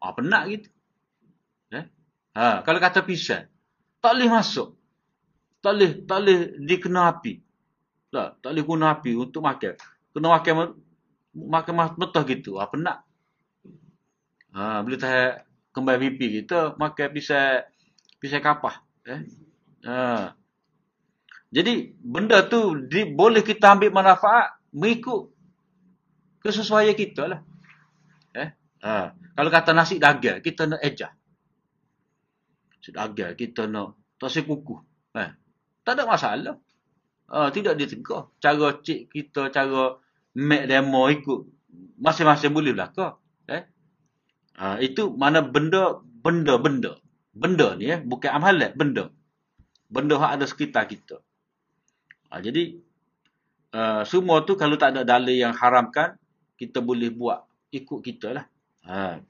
Ah penat gitu. Eh? Ha, kalau kata pisang tak boleh masuk. Tak boleh, tak boleh dikena api. Tak, tak boleh guna api untuk makan. Kena makan makan betul gitu. Ah penat. Ha, boleh tak kembali pipi kita makan pisang pisang kapah. Eh? Ha. Jadi benda tu di, boleh kita ambil manfaat mengikut kesesuaian kita lah. Eh? Ha. Kalau kata nasi dagang, kita nak ejah. Nasi dagang, kita nak tasi kuku. Eh? Tak ada masalah. Ha, tidak ditegak. Cara cik kita, cara make demo ikut. Masing-masing boleh belakang. Eh? Ha, itu mana benda, benda-benda. Benda ni eh, bukan amalan, benda benda yang ada sekitar kita. Ha, jadi, uh, semua tu kalau tak ada dalil yang haramkan, kita boleh buat ikut kita lah. Ha.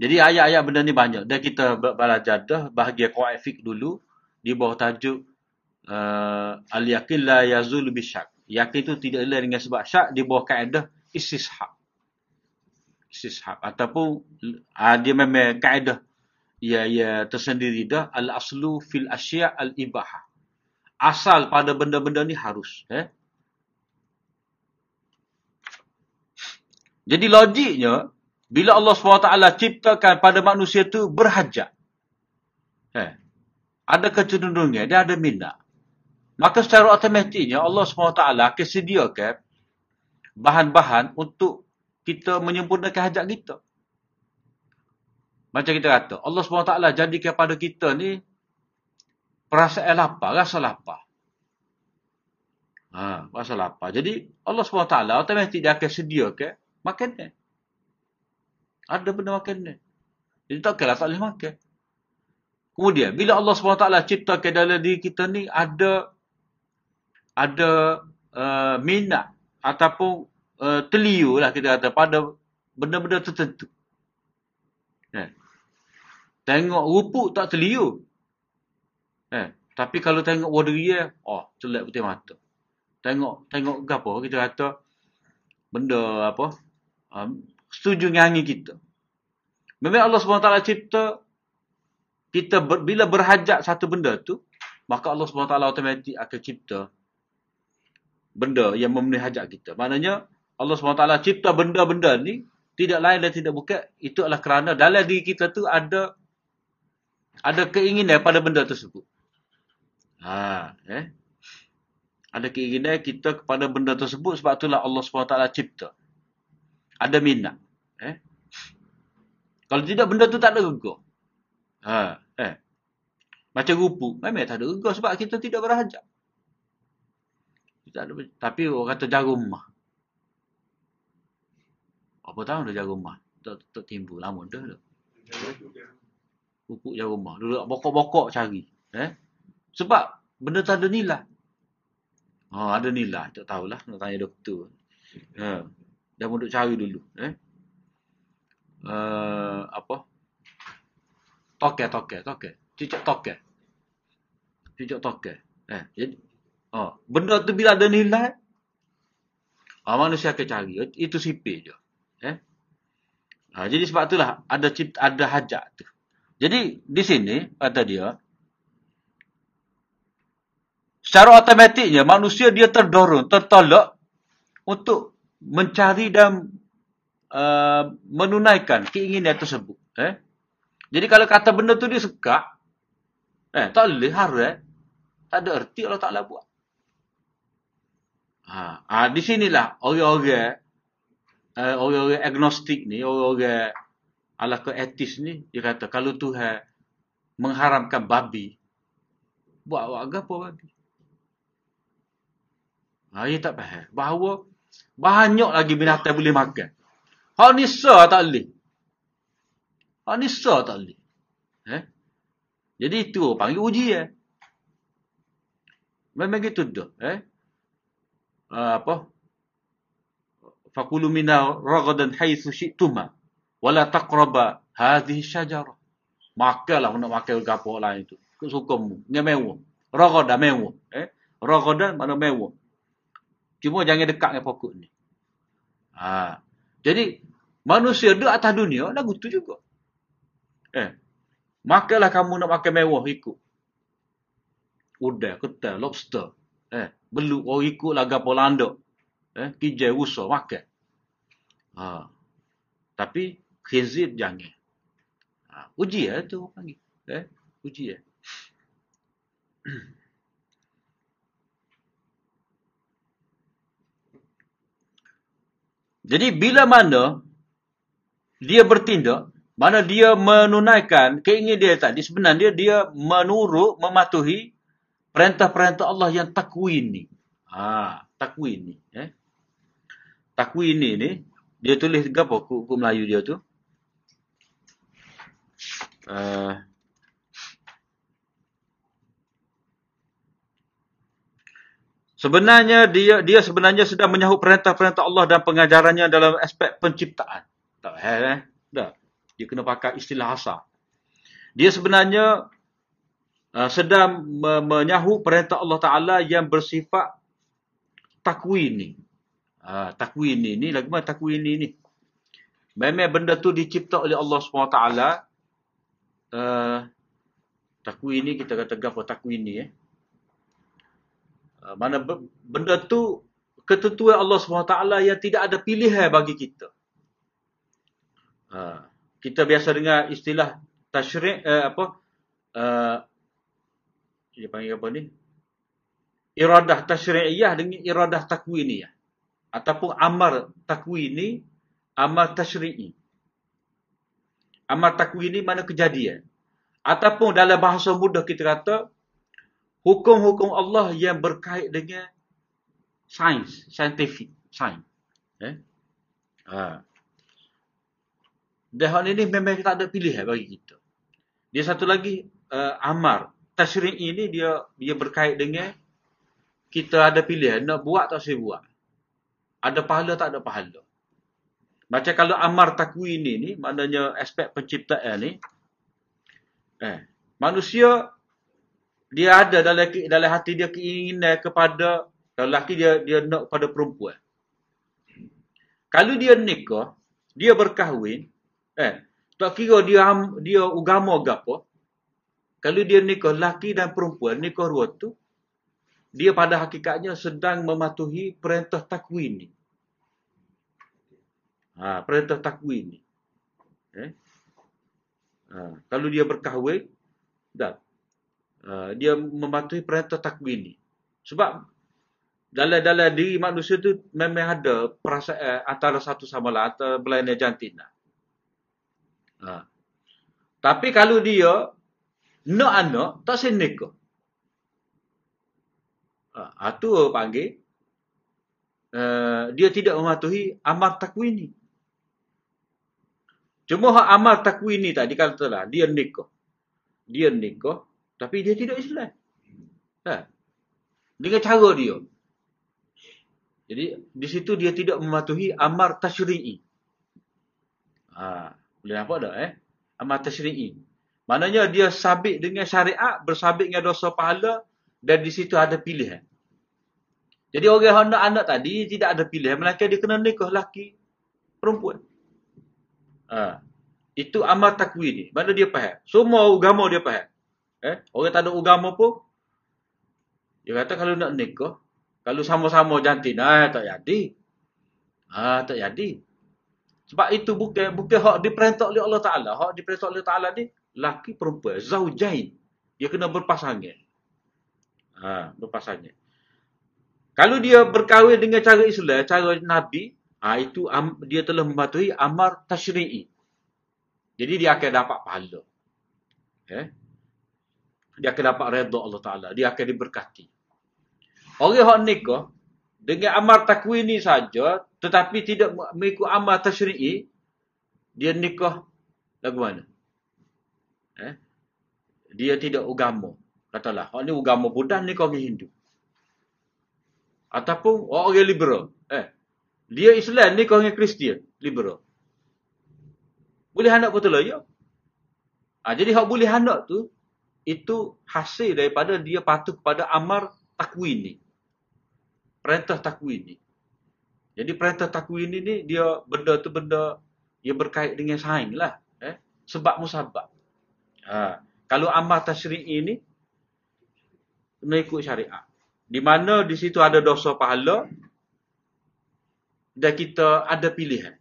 Jadi ayat-ayat benda ni banyak. Dan kita belajar dah bahagian Quran Fiqh dulu di bawah tajuk uh, Al-Yaqin la yazul bisyak. Yakin itu tidak lain dengan sebab syak di bawah kaedah istishab. Istishab. Ataupun uh, dia memang kaedah ia ia tersendiri dah al aslu fil asya al ibahah asal pada benda-benda ni harus eh jadi logiknya bila Allah SWT ciptakan pada manusia tu berhajat eh ada kecenderungan dia ada minat maka secara otomatiknya Allah SWT akan sediakan bahan-bahan untuk kita menyempurnakan hajat kita macam kita kata, Allah SWT jadikan pada kita ni perasaan lapar, rasa lapar. Ha, rasa lapar. Jadi Allah SWT otomatik dia akan sediakan makanan. Ada benda makanan. Jadi tak kira tak boleh makan. Kemudian, bila Allah SWT ciptakan dalam diri kita ni ada ada uh, minat ataupun uh, teliu lah kita kata pada benda-benda tertentu. Eh. Tengok rupuk tak terliu. Eh, Tapi kalau tengok water dia, oh, celak putih mata. Tengok, tengok apa kita kata, benda apa, um, setuju angin kita. Memang Allah SWT cipta, kita ber, bila berhajat satu benda tu, maka Allah SWT automatik akan cipta benda yang memenuhi hajat kita. Maknanya, Allah SWT cipta benda-benda ni, tidak lain dan tidak bukan, itu adalah kerana dalam diri kita tu ada ada keinginan pada benda tersebut. Ha, eh? Ada keinginan kita kepada benda tersebut sebab itulah Allah SWT cipta. Ada minat. Eh? Kalau tidak benda tu tak ada rega. Ha, eh. Macam rupu. Memang tak ada rega sebab kita tidak berhajat. Tak ada, tapi orang kata jarum mah. Apa tahu dah jarum mah? Tak, tak timbul lama dah. dah. Pupuk jarum mah. Duduk bokok-bokok cari. Eh? Sebab benda tak ada nilai. Ha, ada nilai. Tak tahulah. Nak tanya doktor. Ha. Dah pun duduk cari dulu. Eh? Uh, apa? Toke, toke, toke. Cicak toke. Cicak toke. Eh, jadi, oh, benda tu bila ada nilai, oh, manusia akan cari. Itu sipir je. Eh? Ha, jadi sebab itulah ada cipt, ada hajat tu. Jadi di sini kata dia secara automatiknya manusia dia terdorong, tertolak untuk mencari dan uh, menunaikan keinginan tersebut. Eh? Jadi kalau kata benda tu dia sekak, eh, tak boleh. Eh? Tak ada erti kalau tak buat. Ha, ha, di sinilah orang-orang uh, orang-orang agnostik ni, orang-orang ala ke etis ni, dia kata kalau Tuhan mengharamkan babi, buat awak apa babi? Ha, dia tak faham. Bahawa banyak lagi binatang boleh makan. Hak ni tak boleh. Hak ni tak boleh. Eh? Jadi itu panggil uji ya. Eh? Memang gitu tu. Eh? Uh, apa? Fakulu minna ragadan haitsu syi'tuma wala taqraba hadhihi syajarah. Makalah nak makan gapo lain itu. Kesukamu. Dia mewah. Ragada mewah. Eh? Ragada mana mewah. Cuma jangan dekat dengan pokok ni. Ha. Jadi, manusia di atas dunia, lagu tu juga. Eh, makalah kamu nak makan mewah ikut. Udang, ketel, lobster. Eh, beluk orang ikut laga polandok. Eh, kijai, usah, makan. Ha. Tapi, khizib jangan. Ha. Uji ya tu panggil. Eh, uji ya. Jadi bila mana dia bertindak, mana dia menunaikan keinginan dia tadi, sebenarnya dia menurut, mematuhi perintah-perintah Allah yang takwin ni. Ha, takwin ni. Eh? Takwin ni, ni dia tulis apa buku Melayu dia tu? Uh, Sebenarnya dia dia sebenarnya sedang menyahut perintah-perintah Allah dan pengajarannya dalam aspek penciptaan. Tak eh? Dah. Dia kena pakai istilah asal. Dia sebenarnya uh, sedang me perintah Allah Taala yang bersifat takwin ni. Uh, takwin ni ni lagi mana takwin ni ni. Memang benda tu dicipta oleh Allah SWT. Uh, takwin ni kita kata apa takwin ni eh. Ah, mana benda tu ketentuan Allah SWT yang tidak ada pilihan bagi kita. Ah, kita biasa dengar istilah tashri' eh, apa uh, dia panggil apa ni? Iradah tashri'iyah dengan iradah takwiniyah. Ataupun amar takwini, amar tashri'i. Amar takwini mana kejadian. Ataupun dalam bahasa mudah kita kata, hukum-hukum Allah yang berkait dengan sains, scientific, sains. Eh? Ha. Dan ini memang tak ada pilihan bagi kita. Dia satu lagi, uh, amar. Tashri' ini dia dia berkait dengan kita ada pilihan nak buat tak saya buat. Ada pahala tak ada pahala. Macam kalau amar takwi ini ni, maknanya aspek penciptaan ni, eh, manusia dia ada dalam dalam hati dia keinginan kepada kalau lelaki dia dia nak pada perempuan. Kalau dia nikah, dia berkahwin, eh, tak kira dia dia agama gapo. Kalau dia nikah lelaki dan perempuan, nikah dua tu, dia pada hakikatnya sedang mematuhi perintah takwin ni. Ha, perintah takwin ni. Eh? Ha, kalau dia berkahwin, dah. Ha, dia mematuhi perintah takwin ni. Sebab dalam dalam diri manusia tu memang ada perasaan eh, antara satu sama lain antara belah jantina. Ha. Tapi kalau dia nak anak tak senikah. Ha, itu panggil uh, dia tidak mematuhi amar takwin ni. Cuma hak amar takwin ni tadi katalah dia nikah. Dia nikah tapi dia tidak Islam. Ha. Dengan cara dia. Jadi di situ dia tidak mematuhi amar tasyri'i. Ha, boleh nampak tak eh? Amar tasyri'i. Maknanya dia sabit dengan syariat, bersabit dengan dosa pahala dan di situ ada pilihan. Jadi orang yang nak anak tadi tidak ada pilihan. Melainkan dia kena nikah lelaki, perempuan. Ha. Itu amar takwin ni. Mana dia faham? Semua agama dia faham. Eh? Orang tak ada agama pun. Dia kata kalau nak nikah, kalau sama-sama jantina, eh, tak jadi. Ah, tak jadi. Sebab itu bukan bukan hak diperintah oleh Allah Taala. Hak diperintah oleh Taala ni laki perempuan, zaujain. Dia kena berpasangan. Ha, berpasangan. Kalau dia berkahwin dengan cara Islam, cara Nabi, ha, itu am, dia telah mematuhi amar tasyri'i. Jadi dia akan dapat pahala. Eh? Dia akan dapat redha Allah Taala. Dia akan diberkati. Orang yang nikah dengan amal takwin saja tetapi tidak mengikut amal tasyri'i dia nikah lagu mana? Eh? Dia tidak agama. Katalah, hak ni agama Buddha ni kau Hindu. Ataupun orang liberal. Eh, dia Islam ni kau Kristian, liberal. Boleh anak betul lah, ya? Ha, jadi hak boleh anak tu, itu hasil daripada dia patuh kepada amar takwin ni perintah takwin ni. Jadi perintah takwin ni, dia benda tu benda yang berkait dengan sains lah. Eh? Sebab musabab. Ha. Kalau amal tasyri'i ni, mengikut syariat. Di mana di situ ada dosa pahala, dan kita ada pilihan.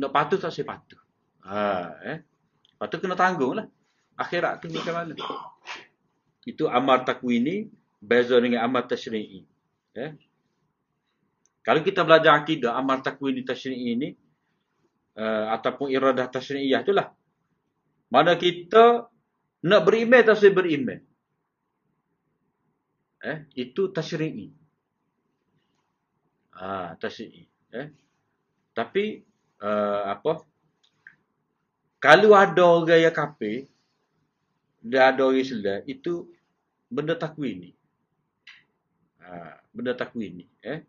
Nak patuh tak saya patuh. Ha, eh? Patuh kena tanggung lah. Akhirat tu macam mana. Itu amal takwin ni, beza dengan amal tasyri'i. Eh? Kalau kita belajar akidah, amal takwin di tasyri'i ini, uh, ataupun iradah tasyri'iyah itulah. Mana kita nak beriman atau saya beriman. Eh, itu tasyri'i. Ah, tasyri'i. Eh. Tapi, uh, apa? Kalau ada orang yang kafir, dia ada orang Islam, itu benda takwin ni. Ha, benda takwin ni. Eh.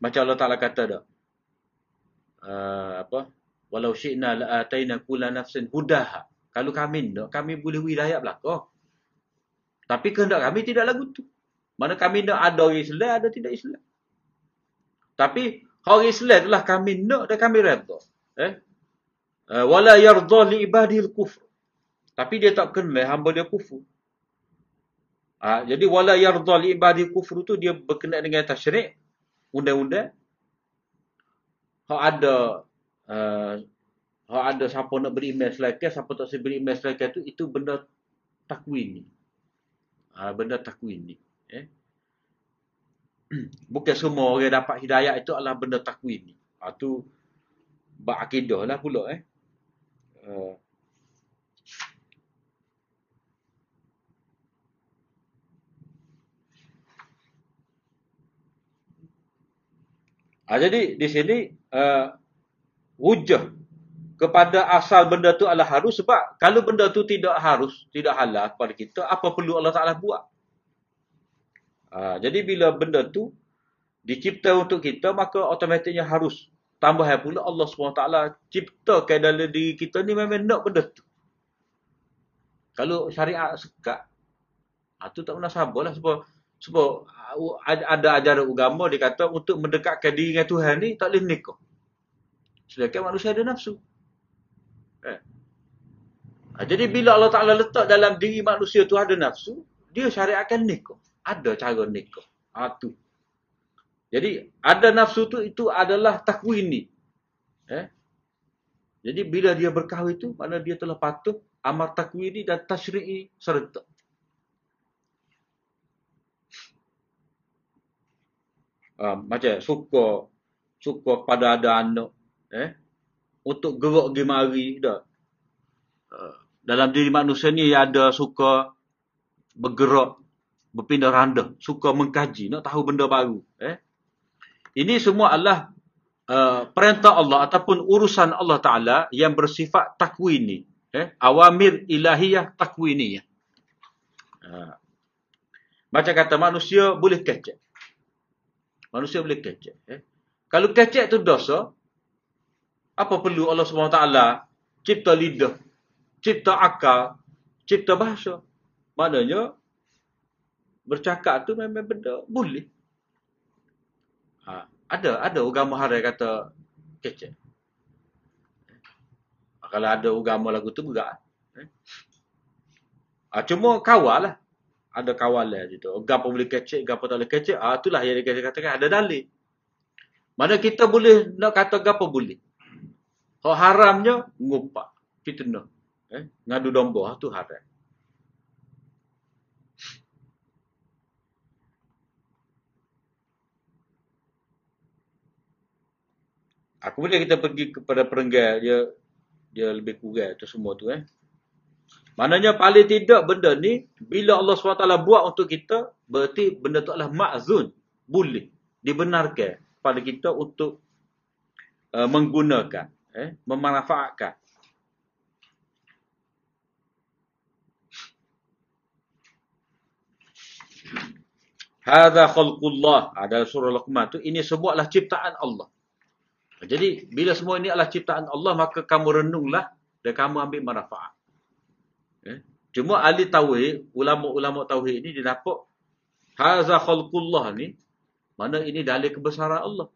Macam Allah Taala kata dak. Uh, apa? Walau syi'na la'ataina kula nafsin hudaha. Kalau kami nak, kami boleh hidayah belaka. Tapi kehendak kami tidak lagu tu. Mana kami nak ada orang Islam, ada tidak Islam. Tapi orang Islam itulah kami nak dan kami redha. Eh? Uh, wala yardha li ibadil kufr. Tapi dia tak kenal hamba dia kufur. Ha, jadi wala yardha li ibadil kufr tu dia berkenaan dengan tasyrik undang-undang hak ada uh, hak ada siapa nak beri email selain siapa tak saya beri email selain tu itu benda takwin ni. Uh, benda takwin ni eh. Bukan semua orang dapat hidayah itu adalah benda takwin ni. Ha, tu berakidah lah pula eh. Uh, Ha, jadi di sini uh, hujah kepada asal benda tu adalah harus sebab kalau benda tu tidak harus, tidak halal kepada kita, apa perlu Allah Ta'ala buat? Ha, jadi bila benda tu dicipta untuk kita, maka otomatiknya harus. Tambah pula Allah SWT ciptakan dalam diri kita ni memang nak benda tu. Kalau syariat sekat, ha, Ha, tu tak munasabah lah sebab sebab uh, ada ajaran agama dia kata untuk mendekatkan diri dengan Tuhan ni tak boleh nikah. Sedangkan manusia ada nafsu. Eh. Ha, jadi bila Allah Ta'ala letak dalam diri manusia tu ada nafsu, dia syariatkan nikah. Ada cara nikah. Ha, tu. Jadi ada nafsu tu itu adalah takwini. Eh? Jadi bila dia berkahwin itu, mana dia telah patuh amar takwini dan tashri'i serta. Uh, macam suka suka pada ada anak eh untuk gerak pergi mari dah uh, dalam diri manusia ni ada suka bergerak berpindah randa suka mengkaji nak tahu benda baru eh ini semua adalah uh, perintah Allah ataupun urusan Allah Taala yang bersifat takwini, eh? awamir ilahiyah takwiniyah. Uh, macam kata manusia boleh kecek. Manusia boleh kecek. Eh? Kalau kecek tu dosa, apa perlu Allah SWT cipta lidah, cipta akal, cipta bahasa. Maknanya, bercakap tu memang benda boleh. Ha, ada ada agama harai kata kecek. Ha, kalau ada agama lagu tu berat. Eh? Ha, cuma kawal lah. Ada kawal lah gitu. Gapo boleh kecek, gapo tak boleh kecek. Ha, itulah yang dia katakan ada dalil. Mana kita boleh nak kata gapo boleh. Hak haramnya ngupak, fitnah. Eh? Ngadu domba tu haram. Aku boleh kita pergi kepada perenggan dia dia lebih kurang tu semua tu eh. Maknanya paling tidak benda ni bila Allah SWT buat untuk kita berarti benda tu adalah ma'zun, boleh dibenarkan pada kita untuk uh, menggunakan eh memanfaatkan. Hadza khalqullah ada surah Luqman tu ini sebuahlah ciptaan Allah. Jadi bila semua ini adalah ciptaan Allah maka kamu renunglah dan kamu ambil manfaat. Eh? Cuma ahli tauhid, ulama-ulama tauhid ini dia dapat haza khalqullah ni mana ini dalil kebesaran Allah.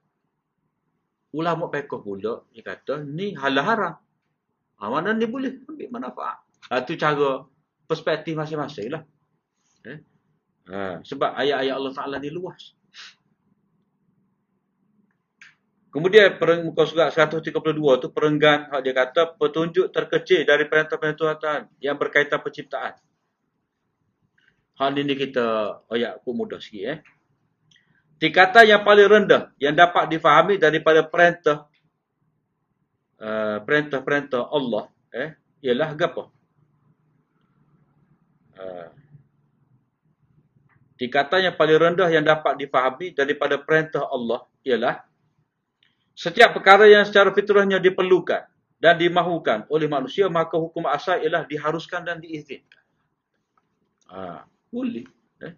Ulama pekoh pula dia kata ni halal haram. Ha, mana ni boleh ambil manfaat. Ha, itu cara perspektif masing-masing lah. Eh? Ha, sebab ayat-ayat Allah Ta'ala ni luas. Kemudian muka surat 132 tu perenggan hak dia kata petunjuk terkecil dari perintah-perintah Tuhan yang berkaitan penciptaan. Hal ini kita ayat aku mudah sikit eh. Tingkatan yang paling rendah yang dapat difahami daripada perintah uh, perintah-perintah Allah eh ialah apa? Uh, tingkatan yang paling rendah yang dapat difahami daripada perintah Allah ialah Setiap perkara yang secara fitrahnya diperlukan dan dimahukan oleh manusia, maka hukum asal ialah diharuskan dan diizinkan. Ha, boleh. Eh?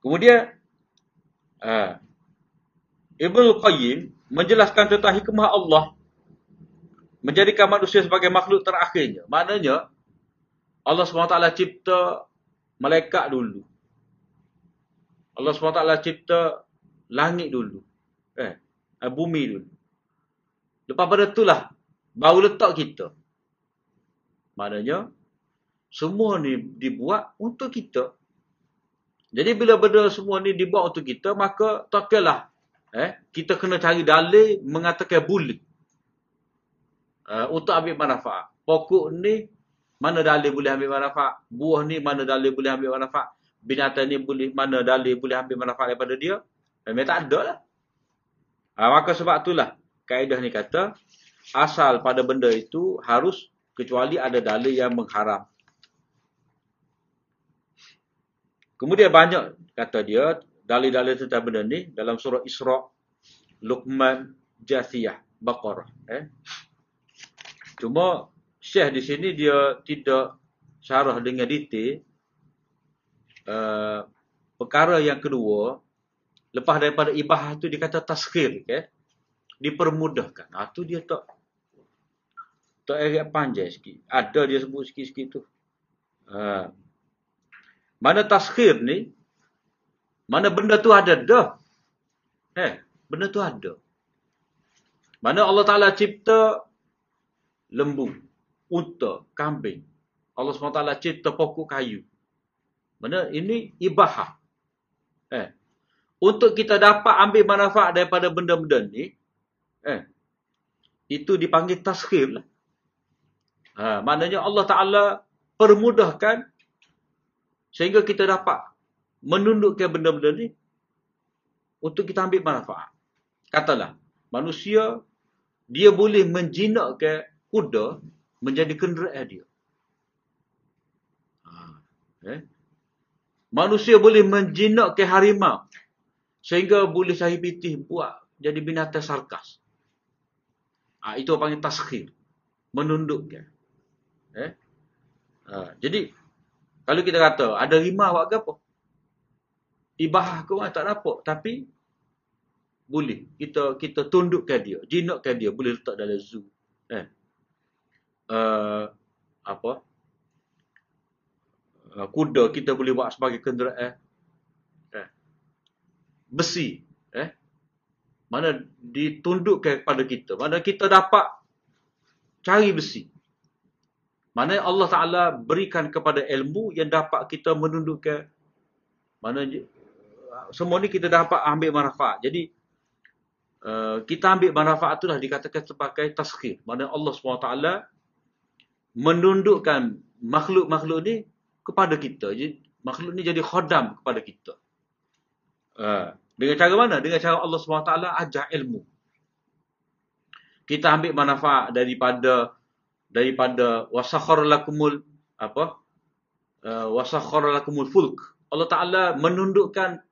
Kemudian, ha, Ibn Qayyim menjelaskan tentang hikmah Allah menjadikan manusia sebagai makhluk terakhirnya. Maknanya, Allah SWT cipta malaikat dulu. Allah SWT cipta langit dulu. Eh, eh, bumi dulu. Lepas pada itulah, baru letak kita. Maknanya, semua ni dibuat untuk kita. Jadi bila benda semua ni dibuat untuk kita, maka tak kira eh, kita kena cari dalil mengatakan boleh. Uh, untuk ambil manfaat. Pokok ni, mana dalil boleh ambil manfaat? Buah ni, mana dalil boleh ambil manfaat? binatang ni boleh mana dalil boleh ambil manfaat daripada dia? Memang tak ada lah. Ha, maka sebab itulah kaedah ni kata asal pada benda itu harus kecuali ada dalil yang mengharam. Kemudian banyak kata dia dalil-dalil tentang benda ni dalam surah Isra, Luqman, Jathiyah, Baqarah. Eh? Cuma Syekh di sini dia tidak syarah dengan detail Uh, perkara yang kedua lepas daripada ibah tu dia kata taskhir okay? dipermudahkan ha tu dia tak Tak agak panjang sikit. Ada dia sebut sikit-sikit tu. Ha. Mana taskhir ni? Mana benda tu ada dah. Eh, benda tu ada. Mana Allah Ta'ala cipta lembu, unta, kambing. Allah SWT cipta pokok kayu. Mana ini ibahah. Eh, untuk kita dapat ambil manfaat daripada benda-benda ni, eh, itu dipanggil taskhir lah. Ha, maknanya Allah Ta'ala permudahkan sehingga kita dapat menundukkan benda-benda ni untuk kita ambil manfaat. Katalah, manusia dia boleh menjinakkan kuda menjadi kenderaan dia. Ha, eh? Manusia boleh menjinakkan harimau sehingga boleh sahibitih buat jadi binatang sarkas. Ha, itu panggil taskhir. Menundukkan. Eh? Ha, jadi, kalau kita kata, ada rimah buat apa? Ibah aku tak dapat. Tapi, boleh. Kita kita tundukkan dia. Jinakkan dia. Boleh letak dalam zoo. Eh? Uh, apa? Uh, kuda kita boleh buat sebagai kenderaan. Eh? Besi. Eh? Mana ditundukkan kepada kita. Mana kita dapat cari besi. Mana Allah Ta'ala berikan kepada ilmu yang dapat kita menundukkan. Mana semua ni kita dapat ambil manfaat. Jadi uh, kita ambil manfaat tu dah dikatakan sebagai taskhir. Mana Allah SWT menundukkan makhluk-makhluk ni kepada kita. Jadi, makhluk ni jadi khodam kepada kita. Uh, dengan cara mana? Dengan cara Allah SWT ajar ilmu. Kita ambil manfaat daripada daripada wasakhara lakumul apa uh, wasakhara lakumul fulk. Allah Taala menundukkan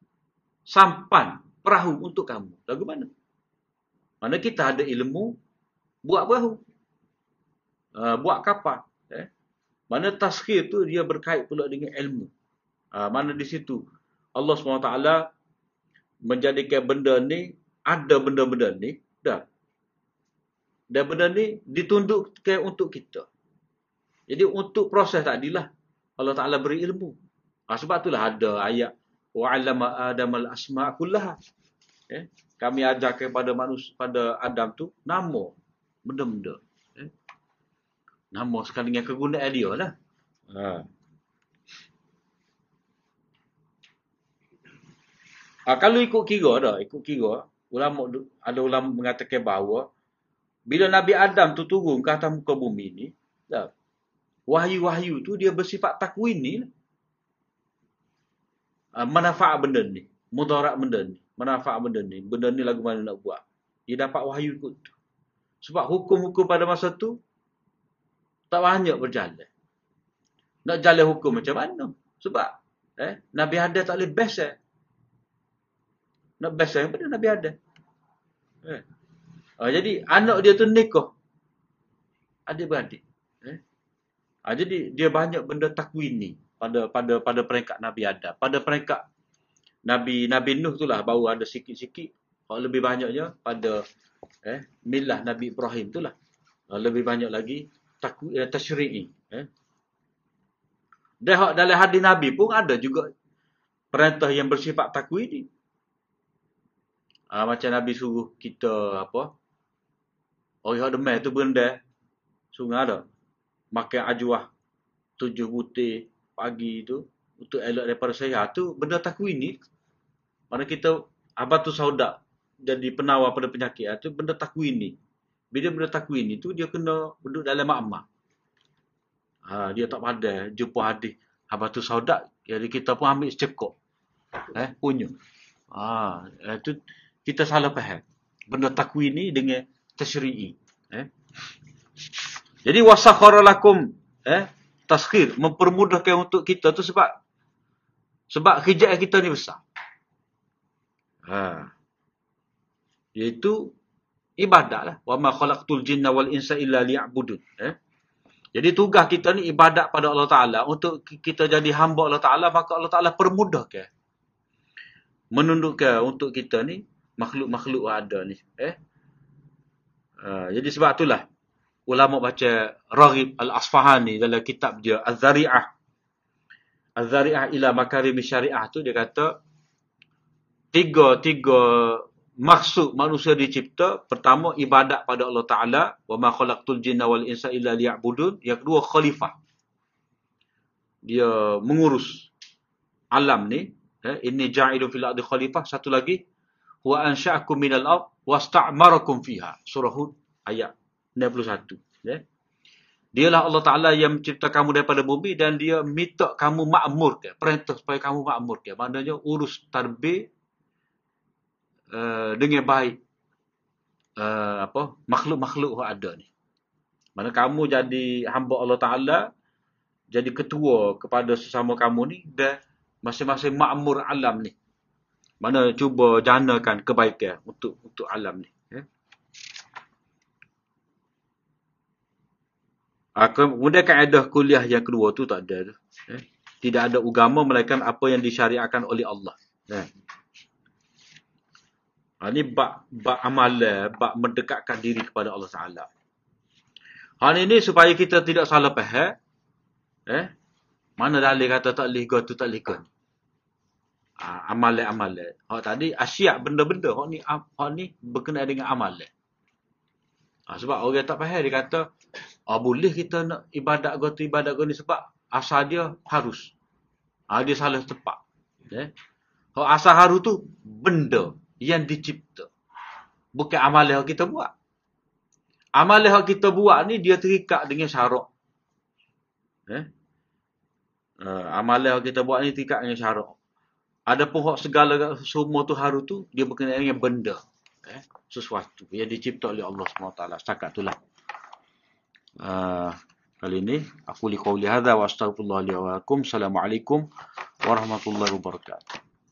sampan perahu untuk kamu. Lagu mana? Mana kita ada ilmu buat perahu. Uh, buat kapal eh. Mana taskhir tu dia berkait pula dengan ilmu. Uh, mana di situ? Allah SWT menjadikan benda ni ada benda-benda ni dah dan benda ni ditundukkan untuk kita. Jadi untuk proses tadilah Allah Taala beri ilmu. Ha, sebab itulah ada ayat wa 'allama Adam al-asma' kullaha. Eh, kami ajar kepada manusia pada Adam tu nama benda-benda. Eh. Nama sekali dengan kegunaan dia lah. Ha. Ha, kalau ikut kira dah, ikut kira, ulama ada ulama mengatakan bahawa bila Nabi Adam tu turun ke atas muka bumi ni, wahyu-wahyu tu dia bersifat takwin ni. Uh, manfaat benda ni. Mudarat benda ni. Manfaat benda ni. Benda ni lagu mana nak buat. Dia dapat wahyu kot tu. Sebab hukum-hukum pada masa tu, tak banyak berjalan. Nak jalan hukum macam mana? Sebab eh, Nabi Adam tak boleh best eh. Nak best eh, pada Nabi Adam. Eh. Uh, jadi anak dia tu nikah. Adik-beradik. Eh? Uh, jadi dia banyak benda takwin ni pada pada pada peringkat Nabi Adam. Pada peringkat Nabi Nabi Nuh tu lah baru ada sikit-sikit. Kalau lebih banyaknya pada eh, milah Nabi Ibrahim tu lah. Uh, lebih banyak lagi takwi, eh, tashri'i. Eh? Dan dalam hadis Nabi pun ada juga perintah yang bersifat takwin ni. Uh, macam Nabi suruh kita apa Oh, yang demam tu benda sungai ada. Makan ajuah tujuh butir pagi tu untuk elok daripada saya tu benda takwi ni. Mana kita abad tu saudak jadi penawar pada penyakit tu benda takwi ni. Bila benda takwi ni tu dia kena duduk dalam makmah. Ha, dia tak pada jumpa hadis abad tu saudak jadi kita pun ambil secekok. Eh, punya. Ha, itu kita salah faham. Benda takwi ni dengan tashri'i. Eh? Jadi wasakhara lakum eh taskhir mempermudahkan untuk kita tu sebab sebab kerja kita ni besar. Ha. Iaitu ibadatlah. Wa ma khalaqtul jinna wal insa illa liya'budun. Eh? Jadi tugas kita ni ibadat pada Allah Taala untuk kita jadi hamba Allah Taala maka Allah Taala permudahkan menundukkan untuk kita ni makhluk-makhluk ada ni eh Uh, jadi sebab itulah ulama baca Raghib Al-Asfahani dalam kitab dia Az-Zari'ah. Az-Zari'ah ila makarim syariah tu dia kata tiga-tiga maksud manusia dicipta. Pertama, ibadat pada Allah Ta'ala. Wa ma khalaqtul jinna wal insa illa liya'budun. Yang kedua, khalifah. Dia mengurus alam ni. Eh, ini ja'idu fil ardi khalifah. Satu lagi. Wa ansha'akum minal ard wa sta'marakum fiha. Surah Hud ayat 61. Eh. Dialah Allah Ta'ala yang mencipta kamu daripada bumi dan dia minta kamu makmur ke. Perintah supaya kamu makmur ke. Maknanya urus tarbih uh, dengan baik uh, apa makhluk-makhluk yang ada ni. Mana kamu jadi hamba Allah Taala, jadi ketua kepada sesama kamu ni dan masing-masing makmur alam ni. Mana cuba janakan kebaikan untuk untuk alam ni. Ya. Ah, kemudian kaedah kuliah yang kedua tu tak ada. Ya. Tidak ada agama melainkan apa yang disyariatkan oleh Allah. Ya. Ini bak, bak amalan, bak mendekatkan diri kepada Allah Ta'ala. Hal ini supaya kita tidak salah faham. Eh? Mana dalil kata tak boleh tu tak boleh. Ha, amalan-amalan. Hak tadi asyik benda-benda. Hak ni, hak ni berkenaan dengan amalan. Ha, sebab orang tak faham dia kata, oh, boleh kita nak ibadat tu ibadat ni sebab asal dia harus. Ha, dia salah tepat. Eh? Hak asal harus tu benda yang dicipta. Bukan amalan yang kita buat. Amalan yang kita buat ni dia terikat dengan syarak. Eh? Uh, amalan yang kita buat ni terikat dengan syarak. Ada pun segala semua tu haru tu dia berkenaan dengan benda. Eh? Sesuatu yang dicipta oleh Allah SWT. Setakat itulah. Uh, kali ini aku li qawli hadza wa astaghfirullah li wa lakum. Assalamualaikum warahmatullahi wabarakatuh.